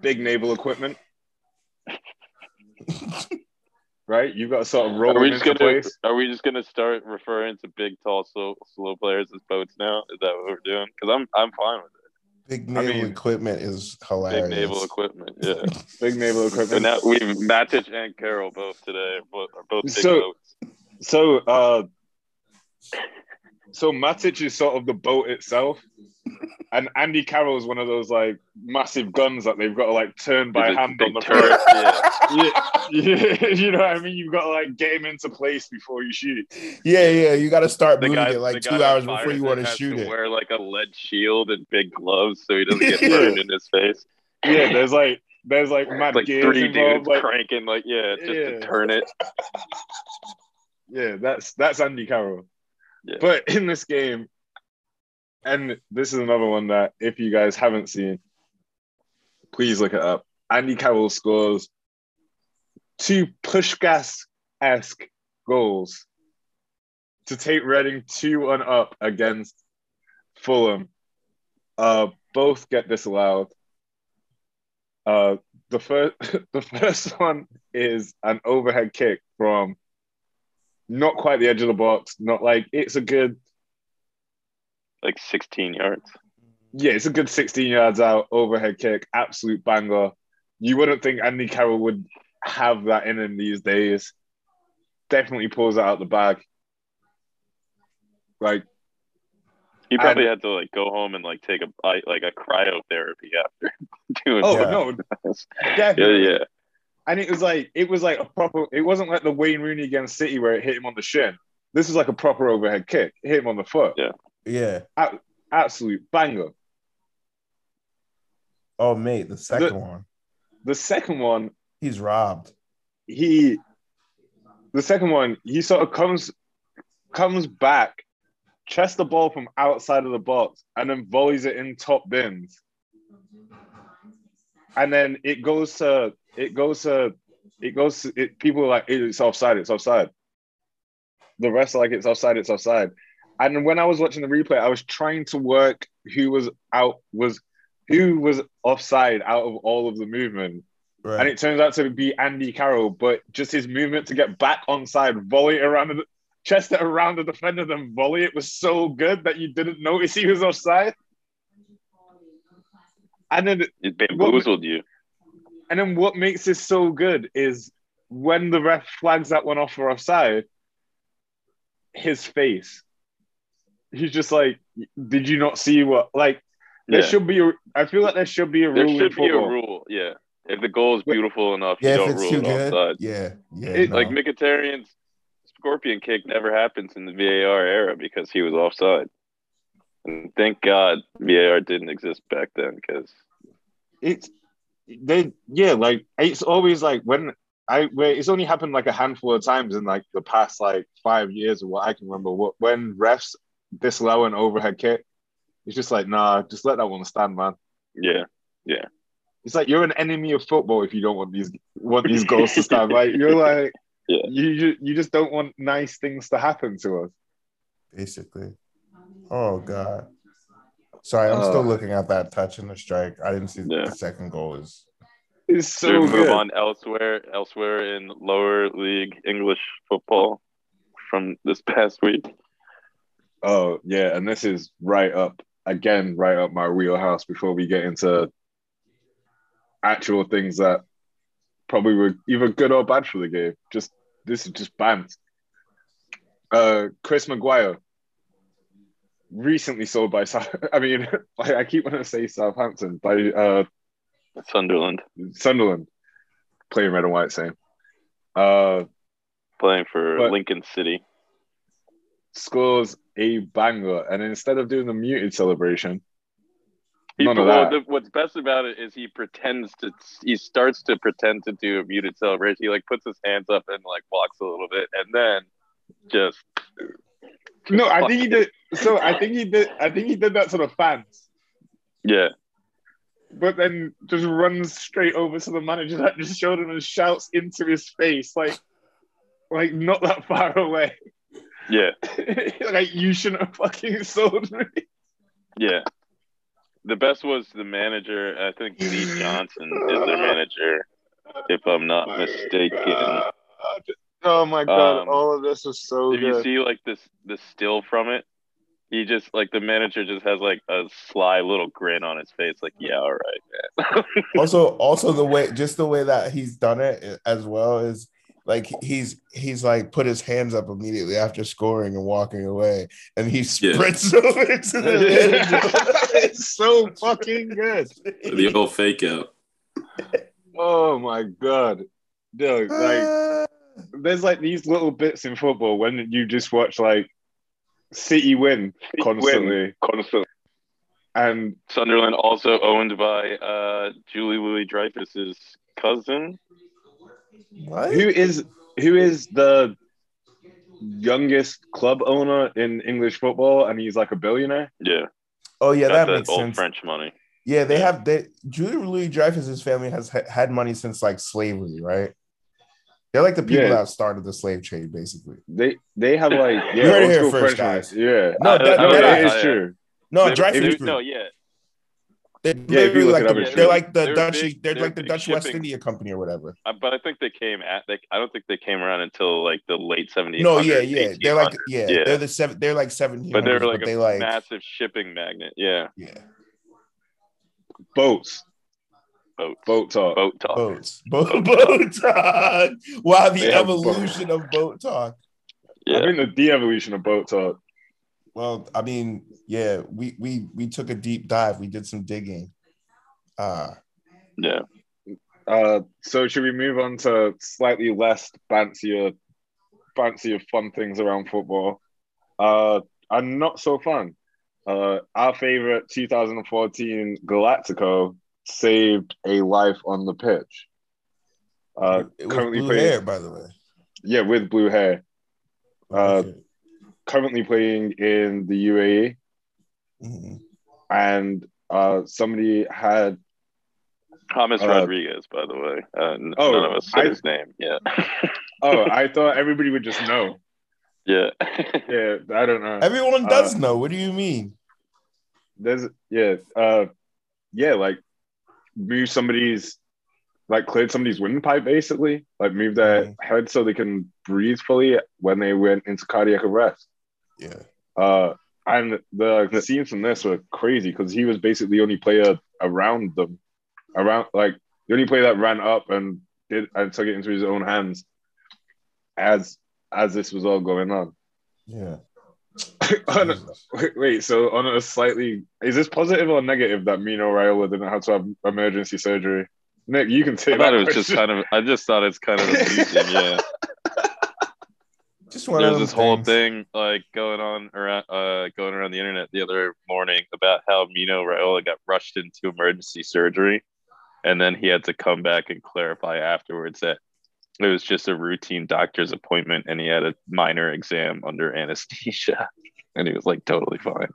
big naval equipment, right? You've got to sort of roll Are we just gonna place. are we just gonna start referring to big, tall, slow, slow players as boats now? Is that what we're doing? Because I'm I'm fine with it. Big naval mean, equipment is hilarious. Big naval equipment. Yeah. Big naval So equipment. now we Matic and Carroll both today are both, are both big So- boats. So, uh, so Matic is sort of the boat itself, and Andy Carroll is one of those like massive guns that they've got to like turn by He's a hand on the turret, front. yeah. Yeah, yeah, you know what I mean. You've got to like get him into place before you shoot. It. Yeah, yeah. You got to start The moving guy, it like two hours before you want to has shoot it. Wear like a lead shield and big gloves so he doesn't get Yeah. burned in his face. Yeah, there's like there's like mad like gears three involved. dudes Like, cranking, like yeah, just Yeah. to turn it. yeah, that's that's Andy Carroll. Yeah. But in this game, and this is another one that if you guys haven't seen, please look it up. Andy Carroll scores two Puskás esque goals to take Reading two and up against Fulham. Uh, both get disallowed. Uh, the first the first one is an overhead kick from not quite the edge of the box, not like it's a good Like 16 yards. yeah, it's a good 16 yards out, overhead kick, absolute banger. You wouldn't think Andy Carroll would have that in him these days. Definitely pulls it out the bag. Like, He probably And- had to like go home and like take a bite, like a cryotherapy after doing oh Yeah. no, this. Yeah, yeah. And it was like it was like a proper. It wasn't like the Wayne Rooney against City where it hit him on the shin. This was like a proper overhead kick. It hit him on the foot. Yeah. Yeah. Absolute banger. Oh, mate, the second one. The second one, He's robbed. he the second one he sort of comes comes back chests the ball from outside of the box and then volleys it in top bins and then it goes to it goes to it goes to, it people are like it's offside it's offside the rest are like it's offside it's offside and when i was watching the replay i was trying to work who was out was who was offside out of all of the movement Right. and it turns out to be Andy Carroll, but just his movement to get back onside, volley around the chest it around the defender, then volley it was so good that you didn't notice he was offside. And then It bamboozled you. and then what makes this so good is when the ref flags that one off for offside, his face. He's just like, did you not see what like there Yeah. should be a I feel like there should be a There rule in should be a rule. Yeah. If the goal is Wait. beautiful enough, yeah, you don't rule it good. offside. Yeah. Yeah. It- no. Like Mkhitaryan's scorpion kick never happens in the VAR era because he was offside. And thank God VAR didn't exist back then because it's they yeah like it's always like when I where it's only happened like a handful of times in like the past like five years or what I can remember what when refs disallow an overhead kick it's just like nah just let that one stand man yeah, yeah. it's like you're an enemy of football if you don't want these want these goals to stand like you're like Yeah. you you just don't want nice things to happen to us basically. Oh God. Sorry, I'm still Uh, looking at that touch and the strike. I didn't see Yeah. the second goal is it's so so move on elsewhere elsewhere in lower league English football from this past week. Oh yeah, and this is right up again, right up my wheelhouse. Before we get into actual things that probably were either good or bad for the game, just this is just banned. Uh, Chris Maguire recently sold by South. I mean, I keep wanting to say Southampton by uh, Sunderland Sunderland, playing red and white, same. Uh, playing for But- Lincoln City. Scores a banger, and instead of doing the muted celebration, He, None of well, that. the, what's best about it is he pretends to. He starts to pretend to do a muted celebration. He like puts his hands up and like walks a little bit, and then just No, I think he did. So I think he did. I think he did that to the fans, yeah, but then just runs straight over to the manager that just showed him and shouts into his face, like, like not that far away. Yeah, like you shouldn't have fucking sold me. yeah. The best was the manager. I think Lee Johnson is the manager, if I'm not mistaken. Oh my god! Um, all of this is so If you see like this, the still from it, he just like the manager just has like a sly little grin on his face, like, yeah, all right, man. also also the way just the way that he's done it as well is like he's he's like put his hands up immediately after scoring and walking away and he Yeah. sprints over to the it's so fucking good. The old fake out. Oh my god, dude! Like, there's like these little bits in football when you just watch like City win constantly, Constantly. and Sunderland also owned by uh, Julia Louis Dreyfus's cousin. What? who is who is the youngest club owner in English football, and he's like a billionaire. Yeah, oh yeah got that that makes old sense French money. yeah they have they Julia Louis Dreyfus's family has ha- had money since like slavery right they're like the people Yeah. that started the slave trade basically They they have like You yeah, heard it here first, French guys. ones. Yeah, no I- that, I no, that that is, is true. no They- Dreyfus no, yeah, They're Yeah, if you look like it up, the, they're true. like the They're Dutch big- they're they're like the big Dutch West India Company or whatever. Uh, but I think they came at. They, I don't think they came around until like the late 70s. No, yeah, yeah. They're like yeah, Yeah. they're the seven they're like seventeen. but they're like they a like massive shipping magnet. Yeah, yeah. Boats, boats, boat talk. boat talk. Boats. Boat, boat talk. Wow, the They evolution of boat talk. Yeah. I Yeah, think the de-evolution of boat talk. Well, I mean, yeah, we we we took a deep dive. We did some digging. Uh yeah. Uh, so should we move on to slightly less fancier, fancier fun things around football? Uh, and not so fun. Uh, our favorite 2014 Galactico saved a life on the pitch. Uh, currently blue hair, by the way. yeah, with blue hair. Uh, Okay. Currently playing in the UAE, Mhm. and uh, somebody had Thomas Uh, Rodriguez, by the way. Uh, oh, none of us said I- his name. Yeah, oh, I thought everybody would just know. yeah. Yeah, I don't know. Everyone does Uh, know. What do you mean? There's yeah, uh yeah, like move somebody's like cleared somebody's windpipe basically, like move their Mhm. head so they can breathe fully when they went into cardiac arrest. Yeah. Uh and the, the scenes from this were crazy because he was basically the only player around them, around like the only player that ran up and did and took it into his own hands as as this was all going on. Yeah. On- Jesus. Wait, wait, so on a slightly, is this positive or negative that Mino Raiola didn't have to have emergency surgery? Nick, you can I take thought that. it was just kind of. I just thought it's kind of amusing. Yeah, Just one there's them this whole thing like going on around, uh, going around the internet the other morning about how Mino Raiola got rushed into emergency surgery, and then he had to come back and clarify afterwards that it was just a routine doctor's appointment, and he had a minor exam under anesthesia, and he was like totally fine.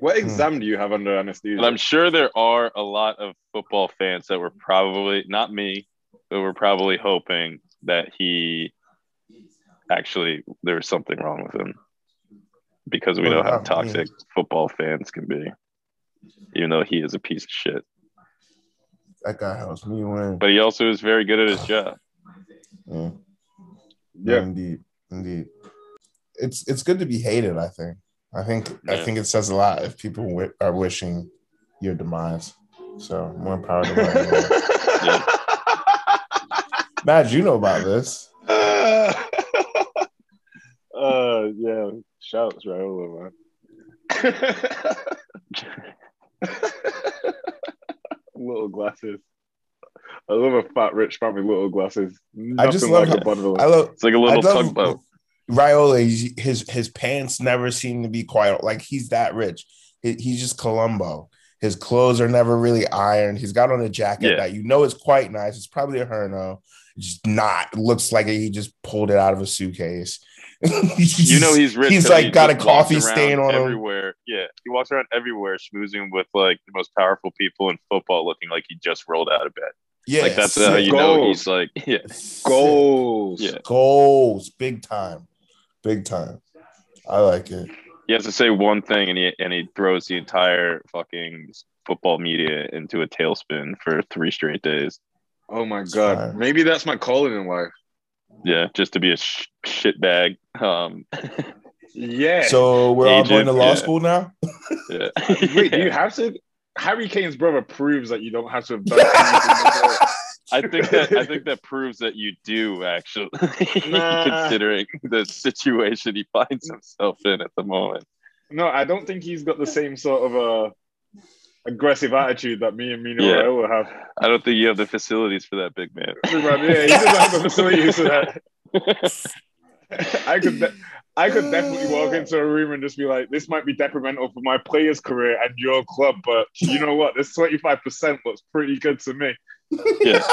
What exam do you have under anesthesia? And I'm sure there are a lot of football fans that were probably not me, but were probably hoping that he actually there was something wrong with him because we oh, know how Well, toxic mean- football fans can be, even though he is a piece of shit. That guy helps me win. But he also is very good at his job. Yeah. Yeah. indeed, indeed. It's it's good to be hated. I think. I think I think it says a lot if people wi- are wishing your demise. So more power to Matt. Matt, you know about this. Yeah, shouts Raiola, man. little glasses. I love a fat rich man with little glasses. I just love like a how- bundle. I love It's like a I little love tugboat. Raiola. His his pants never seem to be quite like he's that rich. He- he's just Columbo. His clothes are never really ironed. He's got on a jacket Yeah. that you know is quite nice. It's probably a Herno. It's not. Looks like he just pulled it out of a suitcase. You know he's rich. He's 'cause like he got a coffee stain on him. everywhere. Yeah, he walks around everywhere, schmoozing with like the most powerful people in football, looking like he just rolled out of bed. Yeah, like that's how sick. you know he's like, yeah, Goals. Yeah. goals, big time, big time. I like it. he has to say one thing, and he and he throws the entire fucking football media into a tailspin for three straight days. Oh my god. Maybe that's my calling in life. Yeah, just to be a sh- shit bag. Um, Yeah. So we're all going to law yeah. school now. Yeah. Wait, do you have to? Harry Kane's brother proves that you don't have to have done anything before. I think that I think that proves that you do actually, Nah. considering the situation he finds himself in at the moment. No, I don't think he's got the same sort of uh, aggressive attitude that me and Mino Yeah. Raiola have. I don't think you have the facilities for that big man. Yeah, he doesn't have the facilities for that. I could, de- I could definitely walk into a room and just be like, "This might be detrimental for my player's career and your club, but you know what? This twenty five percent looks pretty good to me." Yeah,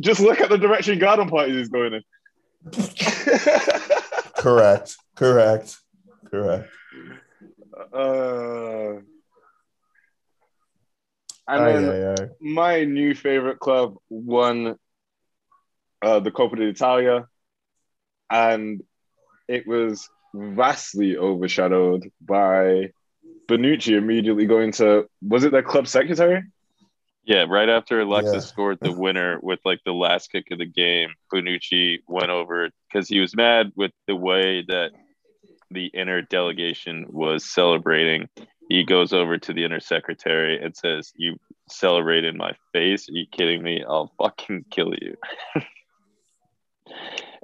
just look at the direction garden parties is going in. Correct. Correct. Correct. Uh, and Aye, then aye, aye. my new favorite club won uh, the Coppa d'Italia, and it was vastly overshadowed by Bonucci immediately going to was it their club secretary? yeah. Right after Alexis Yeah. scored the winner with like the last kick of the game, Bonucci went over because he was mad with the way that the Inter delegation was celebrating. He goes over to the Inter secretary and says, "You celebrate in my face? Are you kidding me? I'll fucking kill you."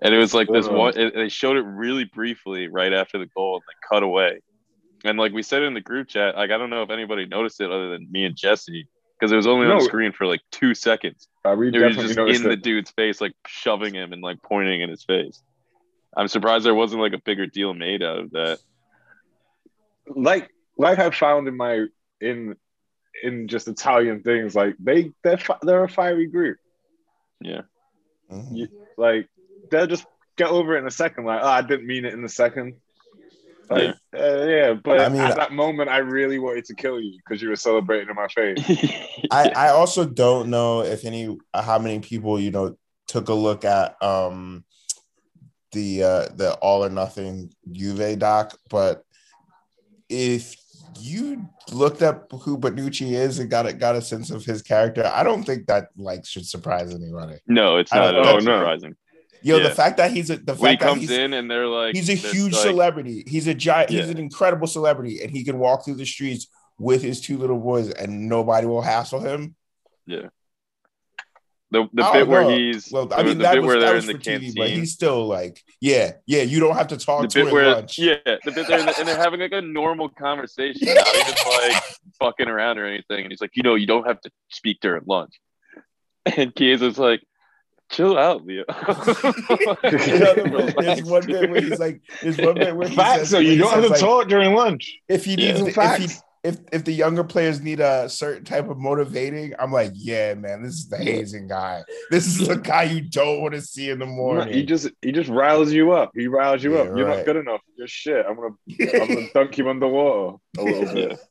and it was like this one. It, they showed it really briefly right after the goal and then cut away. And like we said in the group chat, like I don't know if anybody noticed it other than me and Jesse because it was only on the screen for like two seconds. Uh, we It was just in the dude's face, like shoving him and like pointing in his face. I'm surprised there wasn't like a bigger deal made out of that. like like I found in my in in just Italian things like they they're they're a fiery group. Yeah. Mhm. You, like they'll just get over it in a second. Like, oh, I didn't mean it in the second. Like, uh, yeah, but I mean- at that moment, I really wanted to kill you because you were celebrating in my face. I, I also don't know if any how many people you know took a look at um the uh the all or nothing Juve doc, but if you looked up who Bonucci is and got a, got a sense of his character, I don't think that like should surprise anybody. no, it's not at all Oh, no. surprising. Yo, Yeah. the fact that he's a the When he fact that comes he's, in and they're like, he's a huge like- celebrity. He's a giant. He's an incredible celebrity, and he can walk through the streets with his two little boys, and nobody will hassle him. The, the I bit don't where he's Well, the, I mean, the that bit was, where they're in the for TV, but he's still like, yeah, yeah. You don't have to talk the to him bit at where lunch. yeah, the bit there and they're having like a normal conversation, not even like fucking around or anything. And he's like, you know, you don't have to speak during lunch. And Chiesa's like, chill out, Leo. You know, there's one bit where he's like, there's one bit where he Facts, says, so you don't have to like, talk during lunch. If he Yeah. needs, Some the, if, he, facts. If if the younger players need a certain type of motivating, I'm like, yeah, man, this is the hazing guy. This is the guy you don't want to see in the morning. he just he just riles you up. He riles you Yeah, up. You're right. not good enough. You're shit. I'm gonna I'm gonna dunk you underwater a little bit.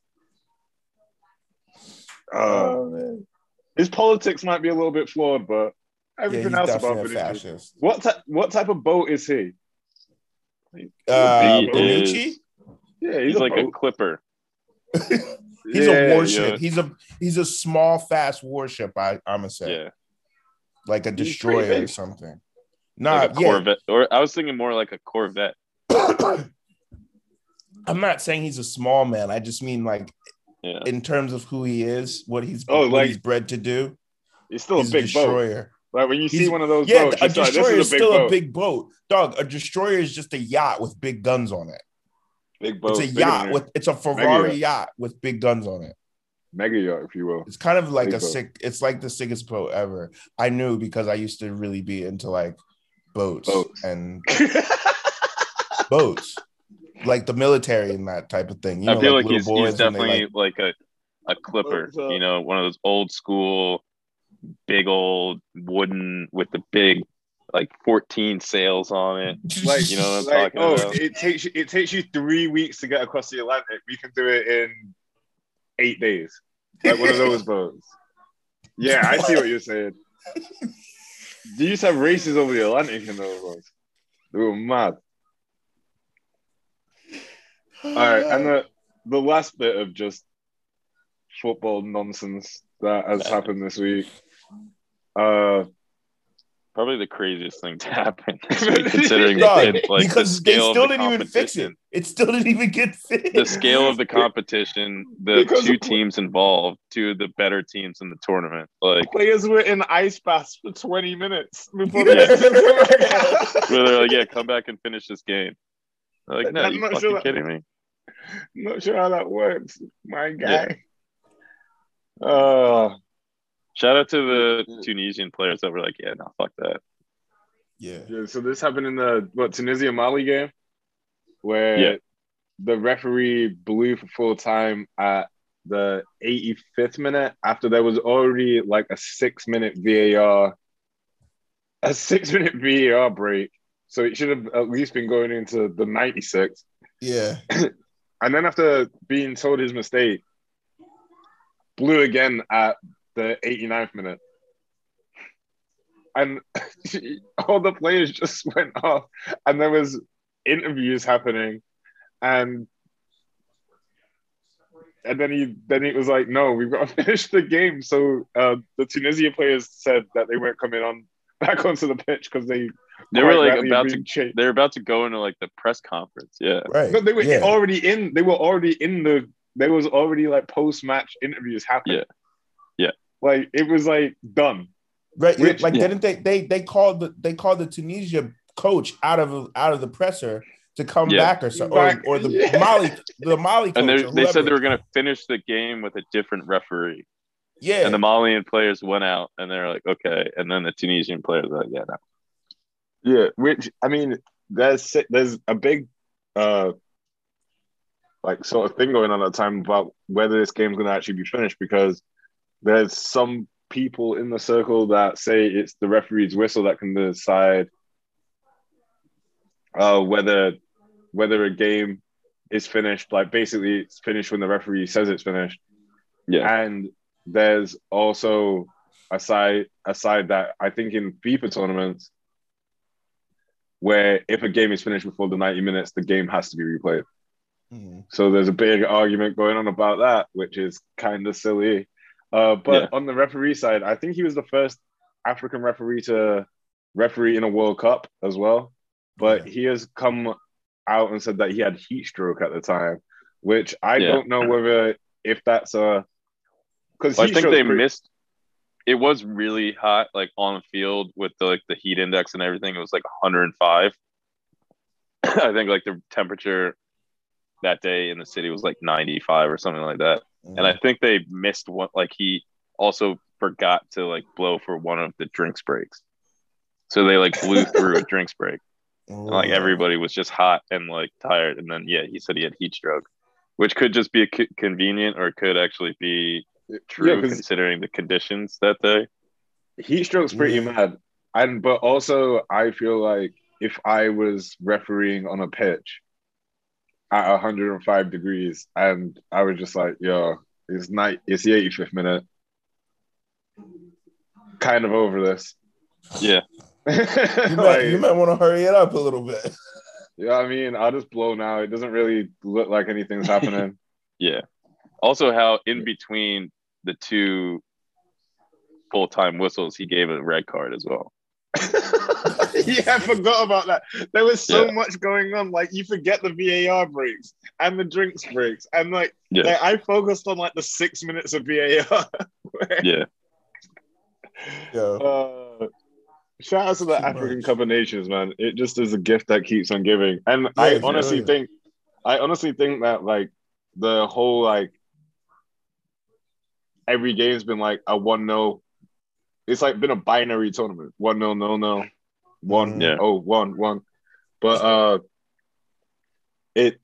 Uh, oh, man. his politics might be a little bit flawed, but Yeah, everything else about definitely a What type what type of boat is he? Uh, He is- Yeah, he's a like a clipper. He's Yeah, a warship. yeah. He's a he's a small, fast warship. I I'm gonna say, Yeah. like a He's destroyer or something. Nah, like a yeah. Corvette. Or I was thinking more like a Corvette. I'm not saying he's a small man. I just mean like Yeah. in terms of who he is, what he's Oh, what like- he's bred to do. He's still he's a big boat. destroyer. Like when you see one of those Yeah, boats, a it's like, destroyer this is is a big still boat. a big boat. Dog, a destroyer is just a yacht with big guns on it. Big boat. It's a yacht with it's a Ferrari yacht. yacht with big guns on it. mega yacht, if you will. It's kind of like Big a boat. sick. It's like the sickest boat ever. I knew because I used to really be into like boats, Boats. and boats, like the military and that type of thing. You know, I feel like, little he's, boys he's definitely like, a a clipper, uh, you know, one of those old school, big old wooden with the big like 14 sails on it. like You know what I'm like, talking oh, about? it takes it takes you three weeks to get across the Atlantic. We can do it in eight days. Like one of those boats. Yeah, I see what you're saying. Do you used to have races over the Atlantic in those boats? They were mad. All right, and the the last bit of just football nonsense that has happened this week. Uh, Probably the craziest thing to happen, considering Dog, the, like, because the they scale of still the didn't even fix it. competition. It still didn't even get fixed. The scale of the competition, the Because two teams involved, two of the better teams in the tournament. Like, Players were in ice baths for 20 minutes before Yeah. they where they're like, "Yeah, come back and finish this game." They're like, no, I'm you not fucking sure that- kidding me? Not sure how that works, my Yeah. guy. Uh, Shout out to the Tunisian players that were like, "Yeah, no, fuck that." yeah. yeah, so this happened in the what Tunisia Mali game, where Yeah. the referee blew for full time at the 85th minute after there was already like a six minute VAR, a six minute VAR break. So it should have at least been going into the 96. Yeah. And then after being told his mistake, blew again at the 89th minute. And all the players just went off and there was interviews happening and and then he then it was like, no, we've got to finish the game. So uh, the Tunisia players said that they weren't coming on back onto the pitch because they They were like about to being chased. they were about to go into like the press conference. Yeah. Right. No, they were yeah. already in. They were already in the. There was already like post match interviews happening. Yeah. Yeah. Like it was like done. Right. Which- like yeah. didn't they they they called the they called the Tunisia coach out of out of the presser to come Yeah. back or so or, or the yeah. Mali the Mali coach And they they said they were gonna finish the game with a different referee. yeah And the Malian players went out and they're like, okay. And then the Tunisian players were like, yeah, no. Yeah. Which I mean, there's there's a big, uh, like sort of thing going on at the time about whether this game's going to actually be finished because there's some people in the circle that say it's the referee's whistle that can decide uh, whether whether a game is finished. Like basically, it's finished when the referee says it's finished. Yeah. And there's also a side a side that I think in FIFA tournaments where if a game is finished before the 90 minutes, the game has to be replayed. Mhm. So there's a big argument going on about that, which is kind of silly. Uh, but Yeah. on the referee side, I think he was the first African referee to referee in a World Cup as well. But Yeah. he has come out and said that he had heat stroke at the time, which I Yeah. don't know whether if that's a because Well, I think they missed. It was really hot, like on the field with the like the heat index and everything. It was like 105. I think like the temperature that day in the city was like 95 or something like that. And I mm. think they missed one. Like he also forgot to like blow for one of the drinks breaks, so they like blew through a drinks break. And, like everybody was just hot and like tired. And then yeah, he said he had heat stroke, which could just be a c- convenient or it could actually be true Yeah, 'cause- considering the conditions that day. heat stroke's pretty Yeah. mad. And but also I feel like if I was refereeing on a pitch at 105 degrees and I was just like, yo, it's night it's the 85th minute. Kind of over this. Yeah, You might, like, you might want to hurry it up a little bit. you know I mean? I'll just blow now. It doesn't really look like anything's happening. yeah. Also, how in between the two full time whistles, he gave a red card as well. yeah, I forgot about that. There was so Yeah. much going on. Like you forget the VAR breaks and the drinks breaks, and like, Yeah, like, I focused on like the six minutes of VAR. yeah, Yo, uh, shout out to the Too African much. Cup of Nations, man. It just is a gift that keeps on giving. And I it's honestly brilliant. think, I honestly think that like the whole like every game's been like a one no. It's like been a binary tournament. One no no no, one. Yeah. oh one one. But uh, it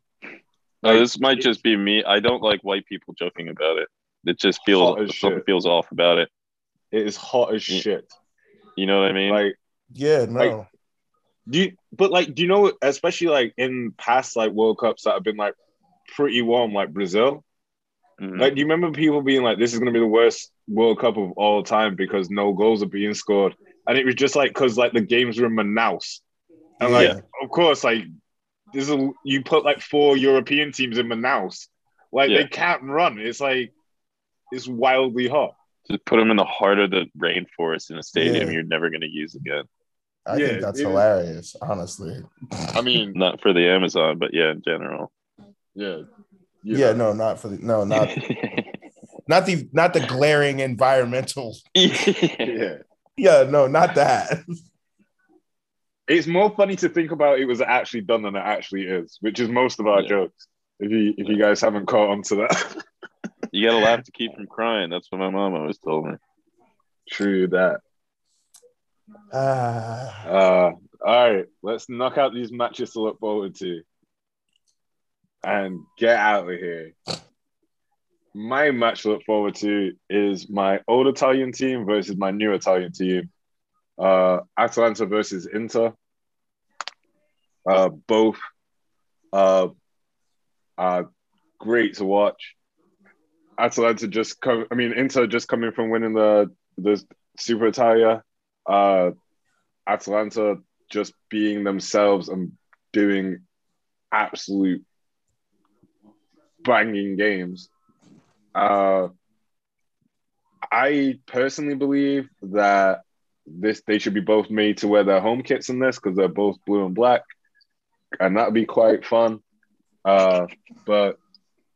No, Like, this might just be me. I don't like white people joking about it. It just feels something shit. feels off about it. it is hot as Yeah. shit. You know what I mean? Like yeah, no. Like- Do you, but like, do you know, especially like in past like World Cups that have been like pretty warm, like Brazil? Mhm. Like, do you remember people being like, "This is going to be the worst World Cup of all time because no goals are being scored," and it was just like because like the games were in Manaus, and like, Yeah. of course, like this is you put like four European teams in Manaus, like Yeah. they can't run. It's like it's wildly hot. just put them in the heart of the rainforest in a stadium Yeah. you're never going to use again. I Yeah, think that's it is. hilarious, honestly. I mean, Not for the Amazon, but yeah, in general. yeah, Yeah, no, not for the no, not not the not the glaring environmental. yeah. Yeah, no, not that. It's more funny to think about it was actually done than it actually is, which is most of our Yeah. jokes. If you if you guys haven't caught on to that, you gotta laugh to keep from crying. That's what my mom always told me. true that. Ah, Uh, all right, let's knock out these matches to look forward to, and get out of here. My match to look forward to is my old Italian team versus my new Italian team. Uh, Atalanta versus Inter. Uh, both uh, are great to watch. Atalanta just come. I mean, Inter just coming from winning the the Super Italia. Uh, Atalanta just being themselves and doing absolute banging games. Uh, I personally believe that this they should be both made to wear their home kits in this because they're both blue and black, and that'd be quite fun. Uh, but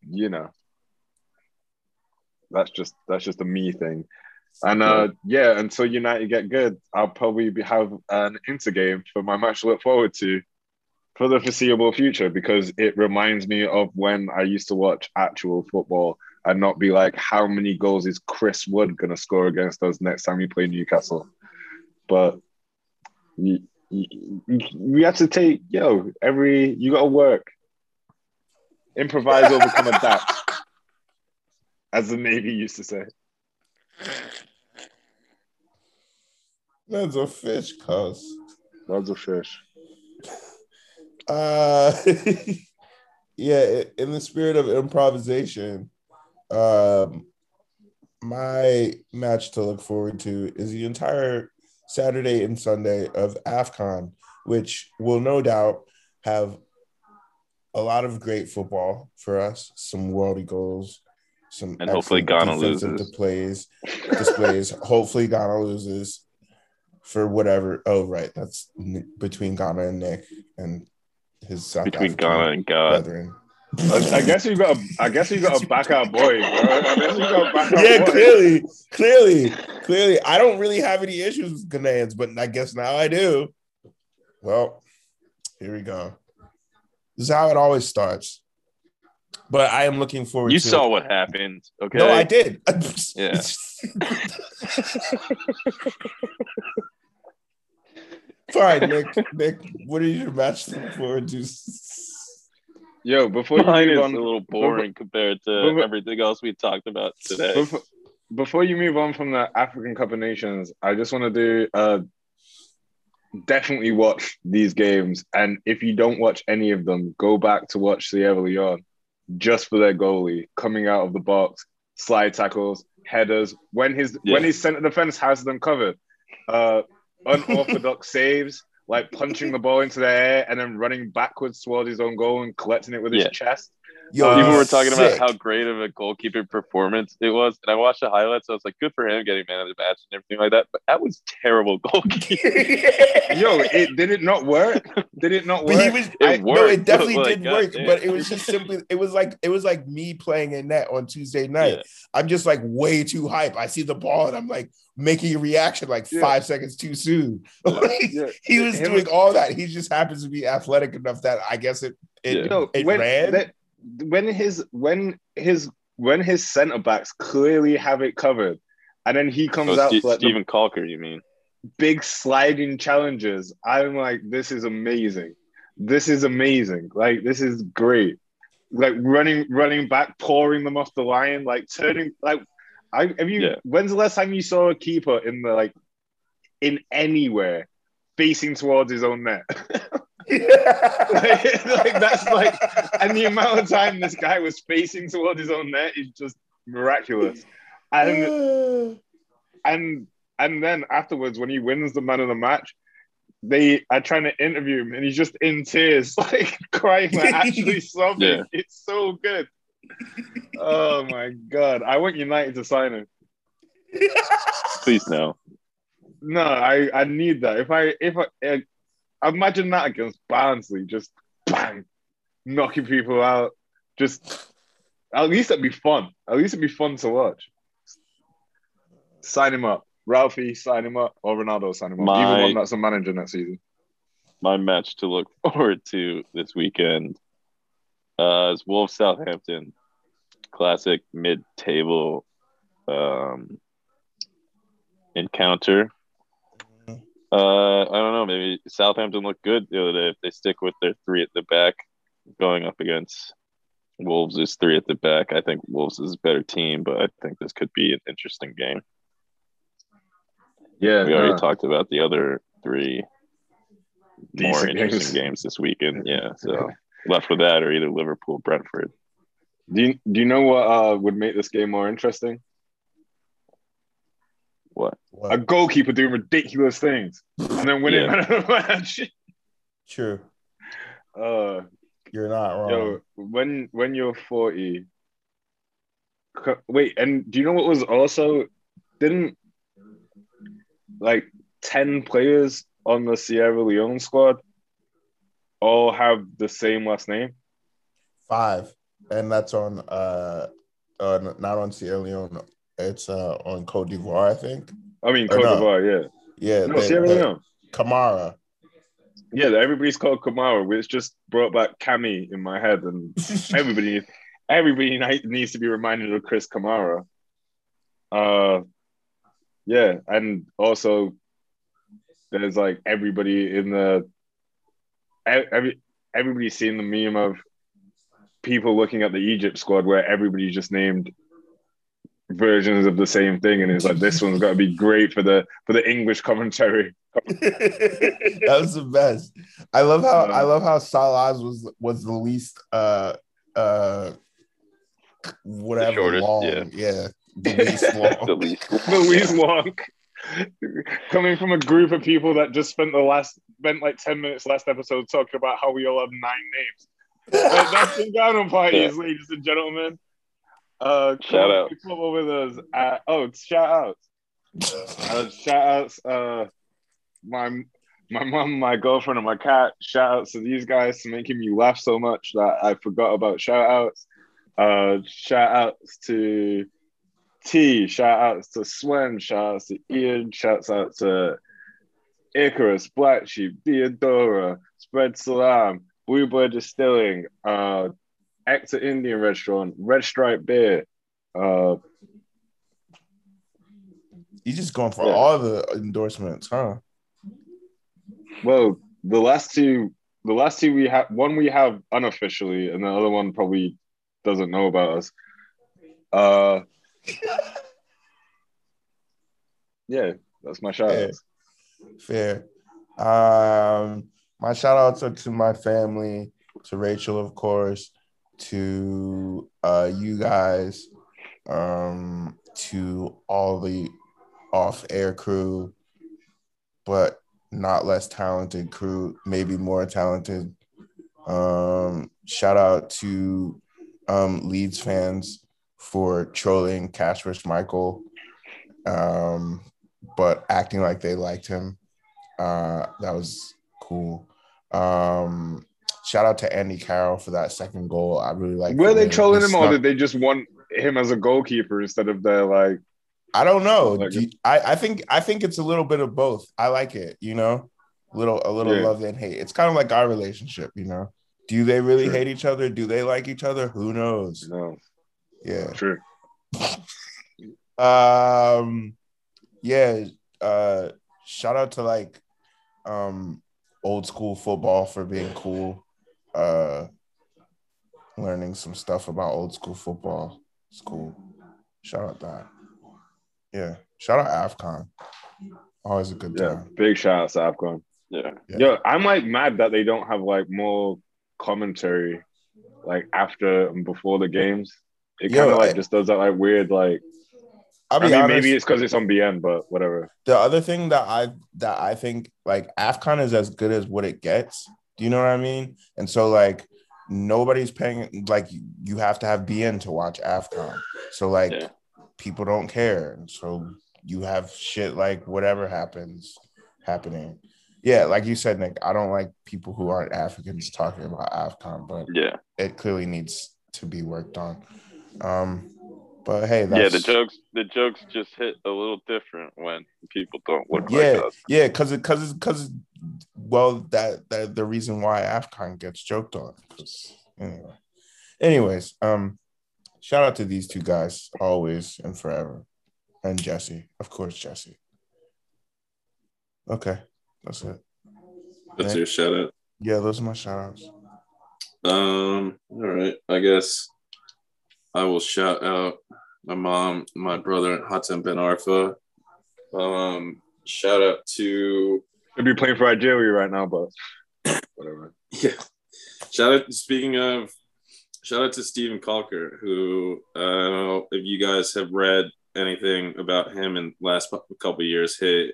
you know, that's just that's just a me thing. And uh, yeah, until United get good, I'll probably be, have an Inter game for my match to look forward to for the foreseeable future because it reminds me of when I used to watch actual football and not be like, how many goals is Chris Wood going to score against us next time we play Newcastle? But you, we have to take, yo, every, you got to work. Improvise, overcome, adapt, as the Navy used to say. that's a fish, cuz. Loves a fish. Uh, yeah, in the spirit of improvisation, um, my match to look forward to is the entire Saturday and Sunday of AFCON, which will no doubt have a lot of great football for us, some worldy goals, some And hopefully Ghana loses. displays, displays. hopefully Ghana loses for whatever. Oh, right, that's between Ghana and Nick and his South Between African Ghana and God. brethren. I, I guess you got. To, I guess you got a back our boy. Bro. I guess you got to back yeah, boy. clearly, clearly, clearly. I don't really have any issues with Ghanaians, but I guess now I do. Well, here we go. This is how it always starts. But I am looking forward You to saw what happened. Okay. No, I did. Yeah. Fine, Nick. Nick, what are you match to look forward to? Yo, before you Mine move a little boring compared to Before- everything else we talked about today. before, before you move on from the African Cup of Nations, I just want to do uh definitely watch these games. And if you don't watch any of them, go back to watch Sierra Leone just for their goalie coming out of the box, slide tackles, headers. When his Yeah. when his center defense has them covered, uh, unorthodox saves, like punching the ball into the air and then running backwards towards his own goal and collecting it with his chest. Yo, Uh, People were he's talking about how great of a goalkeeping performance it was, and I watched the highlights. I was like, "Good for him getting man of the match and everything like that." But that was terrible goalkeeping. Yo, it did it not work? Did it not work? But he was It I, no, it definitely like, did work, goddamn. but it was just simply it was like it was like me playing in net on Tuesday night. Yeah. I'm just like way too hype. I see the ball and I'm like making a reaction like Yeah. five seconds too soon. Like, Yeah. He was Him- doing all that. He just happens to be athletic enough that I guess it it, Yeah. Yo, it when, ran. that- when his when his when his centre backs clearly have it covered, and then he comes Oh, out for like Steven Caulker, you mean? big sliding challenges. I'm like, this is amazing. This is amazing. Like this is great. Like running running back, pouring them off the line, like turning like. I have you. Yeah. When's the last time you saw a keeper in the like in anywhere facing towards his own net? like, like, that's like, and the amount of time this guy was facing towards his own net is just miraculous. And and and then afterwards, when he wins the man of the match, they are trying to interview him, and he's just in tears, like crying, like actually sobbing. Yeah. It's so good. Oh my god! I want United to sign him. Please no. No, I, I need that. If I if I, eh, imagine that against Barnsley, just bang, knocking people out. Just at least it'd be fun. At least it'd be fun to watch. Sign him up, Ralphie. Sign him up, or Ronaldo. Sign him up. My- Either one that's a manager next season. My match to look forward to this weekend uh, is Wolves Southampton. Classic mid table um, encounter. Uh, I don't know. Maybe Southampton looked good the other day. If they stick with their three at the back, going up against Wolves is three at the back. I think Wolves is a better team, but I think this could be an interesting game. Yeah, We already no. talked about the other three more interesting games. games this weekend. Yeah, so left with that or either Liverpool, Brentford. Do you, do you know what uh, would make this game more interesting? What? A goalkeeper doing ridiculous things and then winning Yeah. man of the match. True. Uh, You're not wrong. yo, when when you're 40, wait, and do you know what was also didn't like 10 players on the Sierra Leone squad all have the same last name? Five, and that's on uh, uh, not on Sierra Leone. It's uh on Cote d'Ivoire, I think. I mean, Or Cote no. d'Ivoire, Yeah, yeah. No, they- Sierra Leone. Kamara. Yeah, everybody's called Kamara, which just brought back Cammy in my head, and everybody, everybody needs to be reminded of Chris Kamara. Uh, yeah, and also there's like everybody in the every everybody's seen the meme of people looking at the Egypt squad where everybody's just named versions of the same thing, and it's like this one's got to be great for the for the English commentary. that was the best. I love how Uh, I love how Salah's was was the least uh uh whatever shortest, long. yeah. Yeah. The least long. the least. Louise Wonk coming from a group of people that just spent the last spent like 10 minutes last episode talking about how we all have nine names. Like, that's the Ghana parties, ladies and gentlemen. Uh, Shout out. Come up with us. Uh, oh, shout outs. Uh, shout outs. Uh, my my mom, my girlfriend, and my cat. Shout outs to these guys for making me laugh so much that I forgot about shout outs. Uh, shout outs to T. Shout outs to Swen. Shout outs to Ian. Shouts out to Icarus, Black Sheep, Theodora, Spread Salam, Blue Bird Distilling, uh, Actor Indian Restaurant, Red Stripe Beer. Uh, You just going for Yeah. all the endorsements, huh? well, the last two, the last two we have, one we have unofficially, and the other one probably doesn't know about us. Uh, yeah, that's my shout outs. Fair. Um, my shout outs are to my family, to Rachel, of course, to uh, you guys, um, to all the off air crew, but not less talented crew, maybe more talented. Um, shout out to um, Leeds fans for trolling Cash Kasper Schmeichel. Um, but acting like they liked him. Uh, that was cool. Um, shout out to Andy Carroll for that second goal. I really like. Were they trolling him, or did they just want him as a goalkeeper instead of the like? I don't know. Like- Do you- I, I think I think it's a little bit of both. I like it. You know, little a little Yeah. love and hate. It's kind of like our relationship. You know, do they really Sure. hate each other? Do they like each other? Who knows? No, Yeah. true. um yeah uh shout out to like um old school football for being cool uh learning some stuff about old school football School, shout out that yeah shout out afcon always a good Yeah, time big shout out to AFCON. Yeah. Yeah. Yo, I'm like mad that they don't have like more commentary like after and before the games. It kind of like I- just does that like weird like. I mean, honest, maybe it's because it's on beIN, but whatever. the other thing that I that I think like AFCON is as good as what it gets. Do you know what I mean? And so like nobody's paying like you have to have beIN to watch AFCON. So like Yeah. people don't care. And so you have shit like whatever happens happening. Yeah, like you said, Nick, I don't like people who aren't Africans talking about AFCON, but Yeah, it clearly needs to be worked on. Um, but hey, yeah. The jokes, the jokes just hit a little different when people don't look yeah, like us. yeah, because it because it's because well, that that the reason why AFCON gets joked on. anyway, anyways, um, shout out to these two guys always and forever, and Jesse, of course, Jesse. Okay, that's it. That's your shout out. Yeah, those are my shout outs. Um, all right. I guess I will shout out my mom, my brother, Hatem Ben Arfa. Um, shout out to Should be playing for Algeria right now, but whatever. yeah. Shout out speaking of shout out to Steven Caulker, who uh, I don't know if you guys have read anything about him in last couple years. He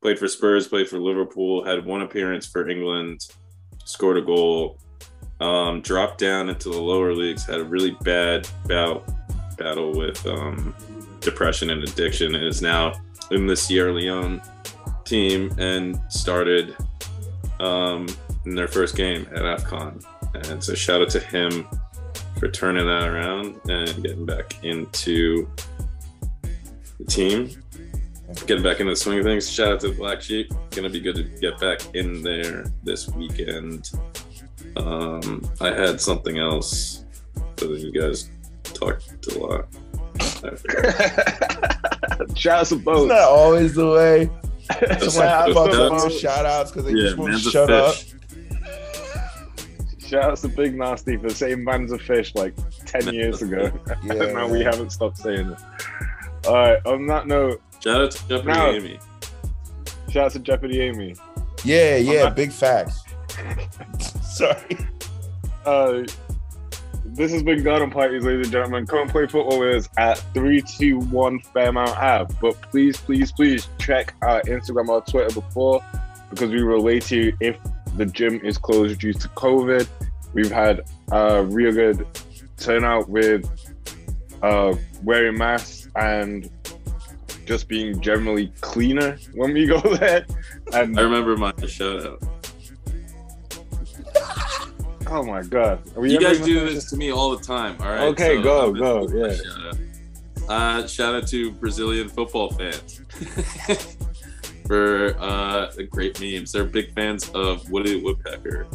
played for Spurs, played for Liverpool, had one appearance for England, scored a goal, um, dropped down into the lower leagues, had a really bad bout battle with um, depression and addiction, and is now in the Sierra Leone team and started um, in their first game at AFCON. And so shout out to him for turning that around and getting back into the team, getting back into the swing of things. Shout out to Black Sheep. Gonna be good to get back in there this weekend. Um, I had something else, but you guys talked a lot. I forgot. Shout out to Isn't both. that always the way? That's Someone have what- about that's- to shout outs because they yeah, just won't man's a shut up. Shout out to Big Nasty for saying man's a fish like 10 years ago. Yeah, and now we haven't stopped saying it. All right, on that note, Shout out to Jeopardy Now- Amy. shout out to Jeopardy Amy. Yeah, yeah, not- big facts. Sorry. Uh, this has been Garden Parties, ladies and gentlemen. Come and play football with us at 321 Fairmount Ave. But please, please, please check our Instagram or Twitter before because we relate to you if the gym is closed due to COVID. We've had a real good turnout with uh, wearing masks and just being generally cleaner when we go there. And I remember my shout out. Oh my god, You guys do this to me all the time. All right. Okay, go, I'm go, yeah. Shout out. Uh, shout out to Brazilian football fans for uh, the great memes. They're big fans of Woody Woodpecker,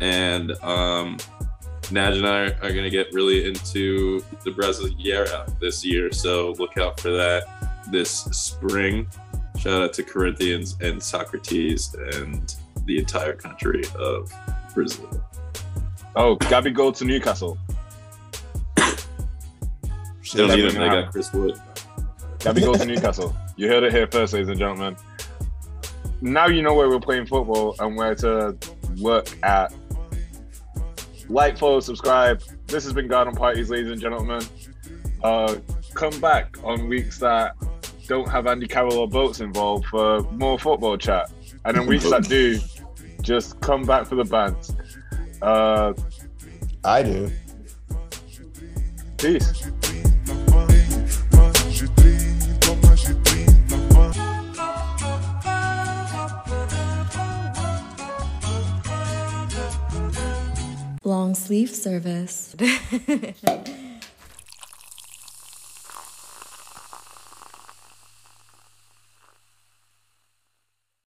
and um, Naj and I are gonna get really into the Brasileirão this year. So look out for that this spring. Shout out to Corinthians and Socrates and the entire country of Brazil. Oh, Gabigol to Newcastle. They don't need him. They got Chris Wood. Gabigol to Newcastle. You heard it here first, ladies and gentlemen. Now you know where we're playing football and where to look at. Like, follow, subscribe. This has been Garden Parties, ladies and gentlemen. Uh, come back on weeks that don't have Andy Carroll or boats involved for more football chat. And then weeks that do, just come back for the bands. Uh, I do. peace. Mais de 30, mais de 30. Long sleeve service.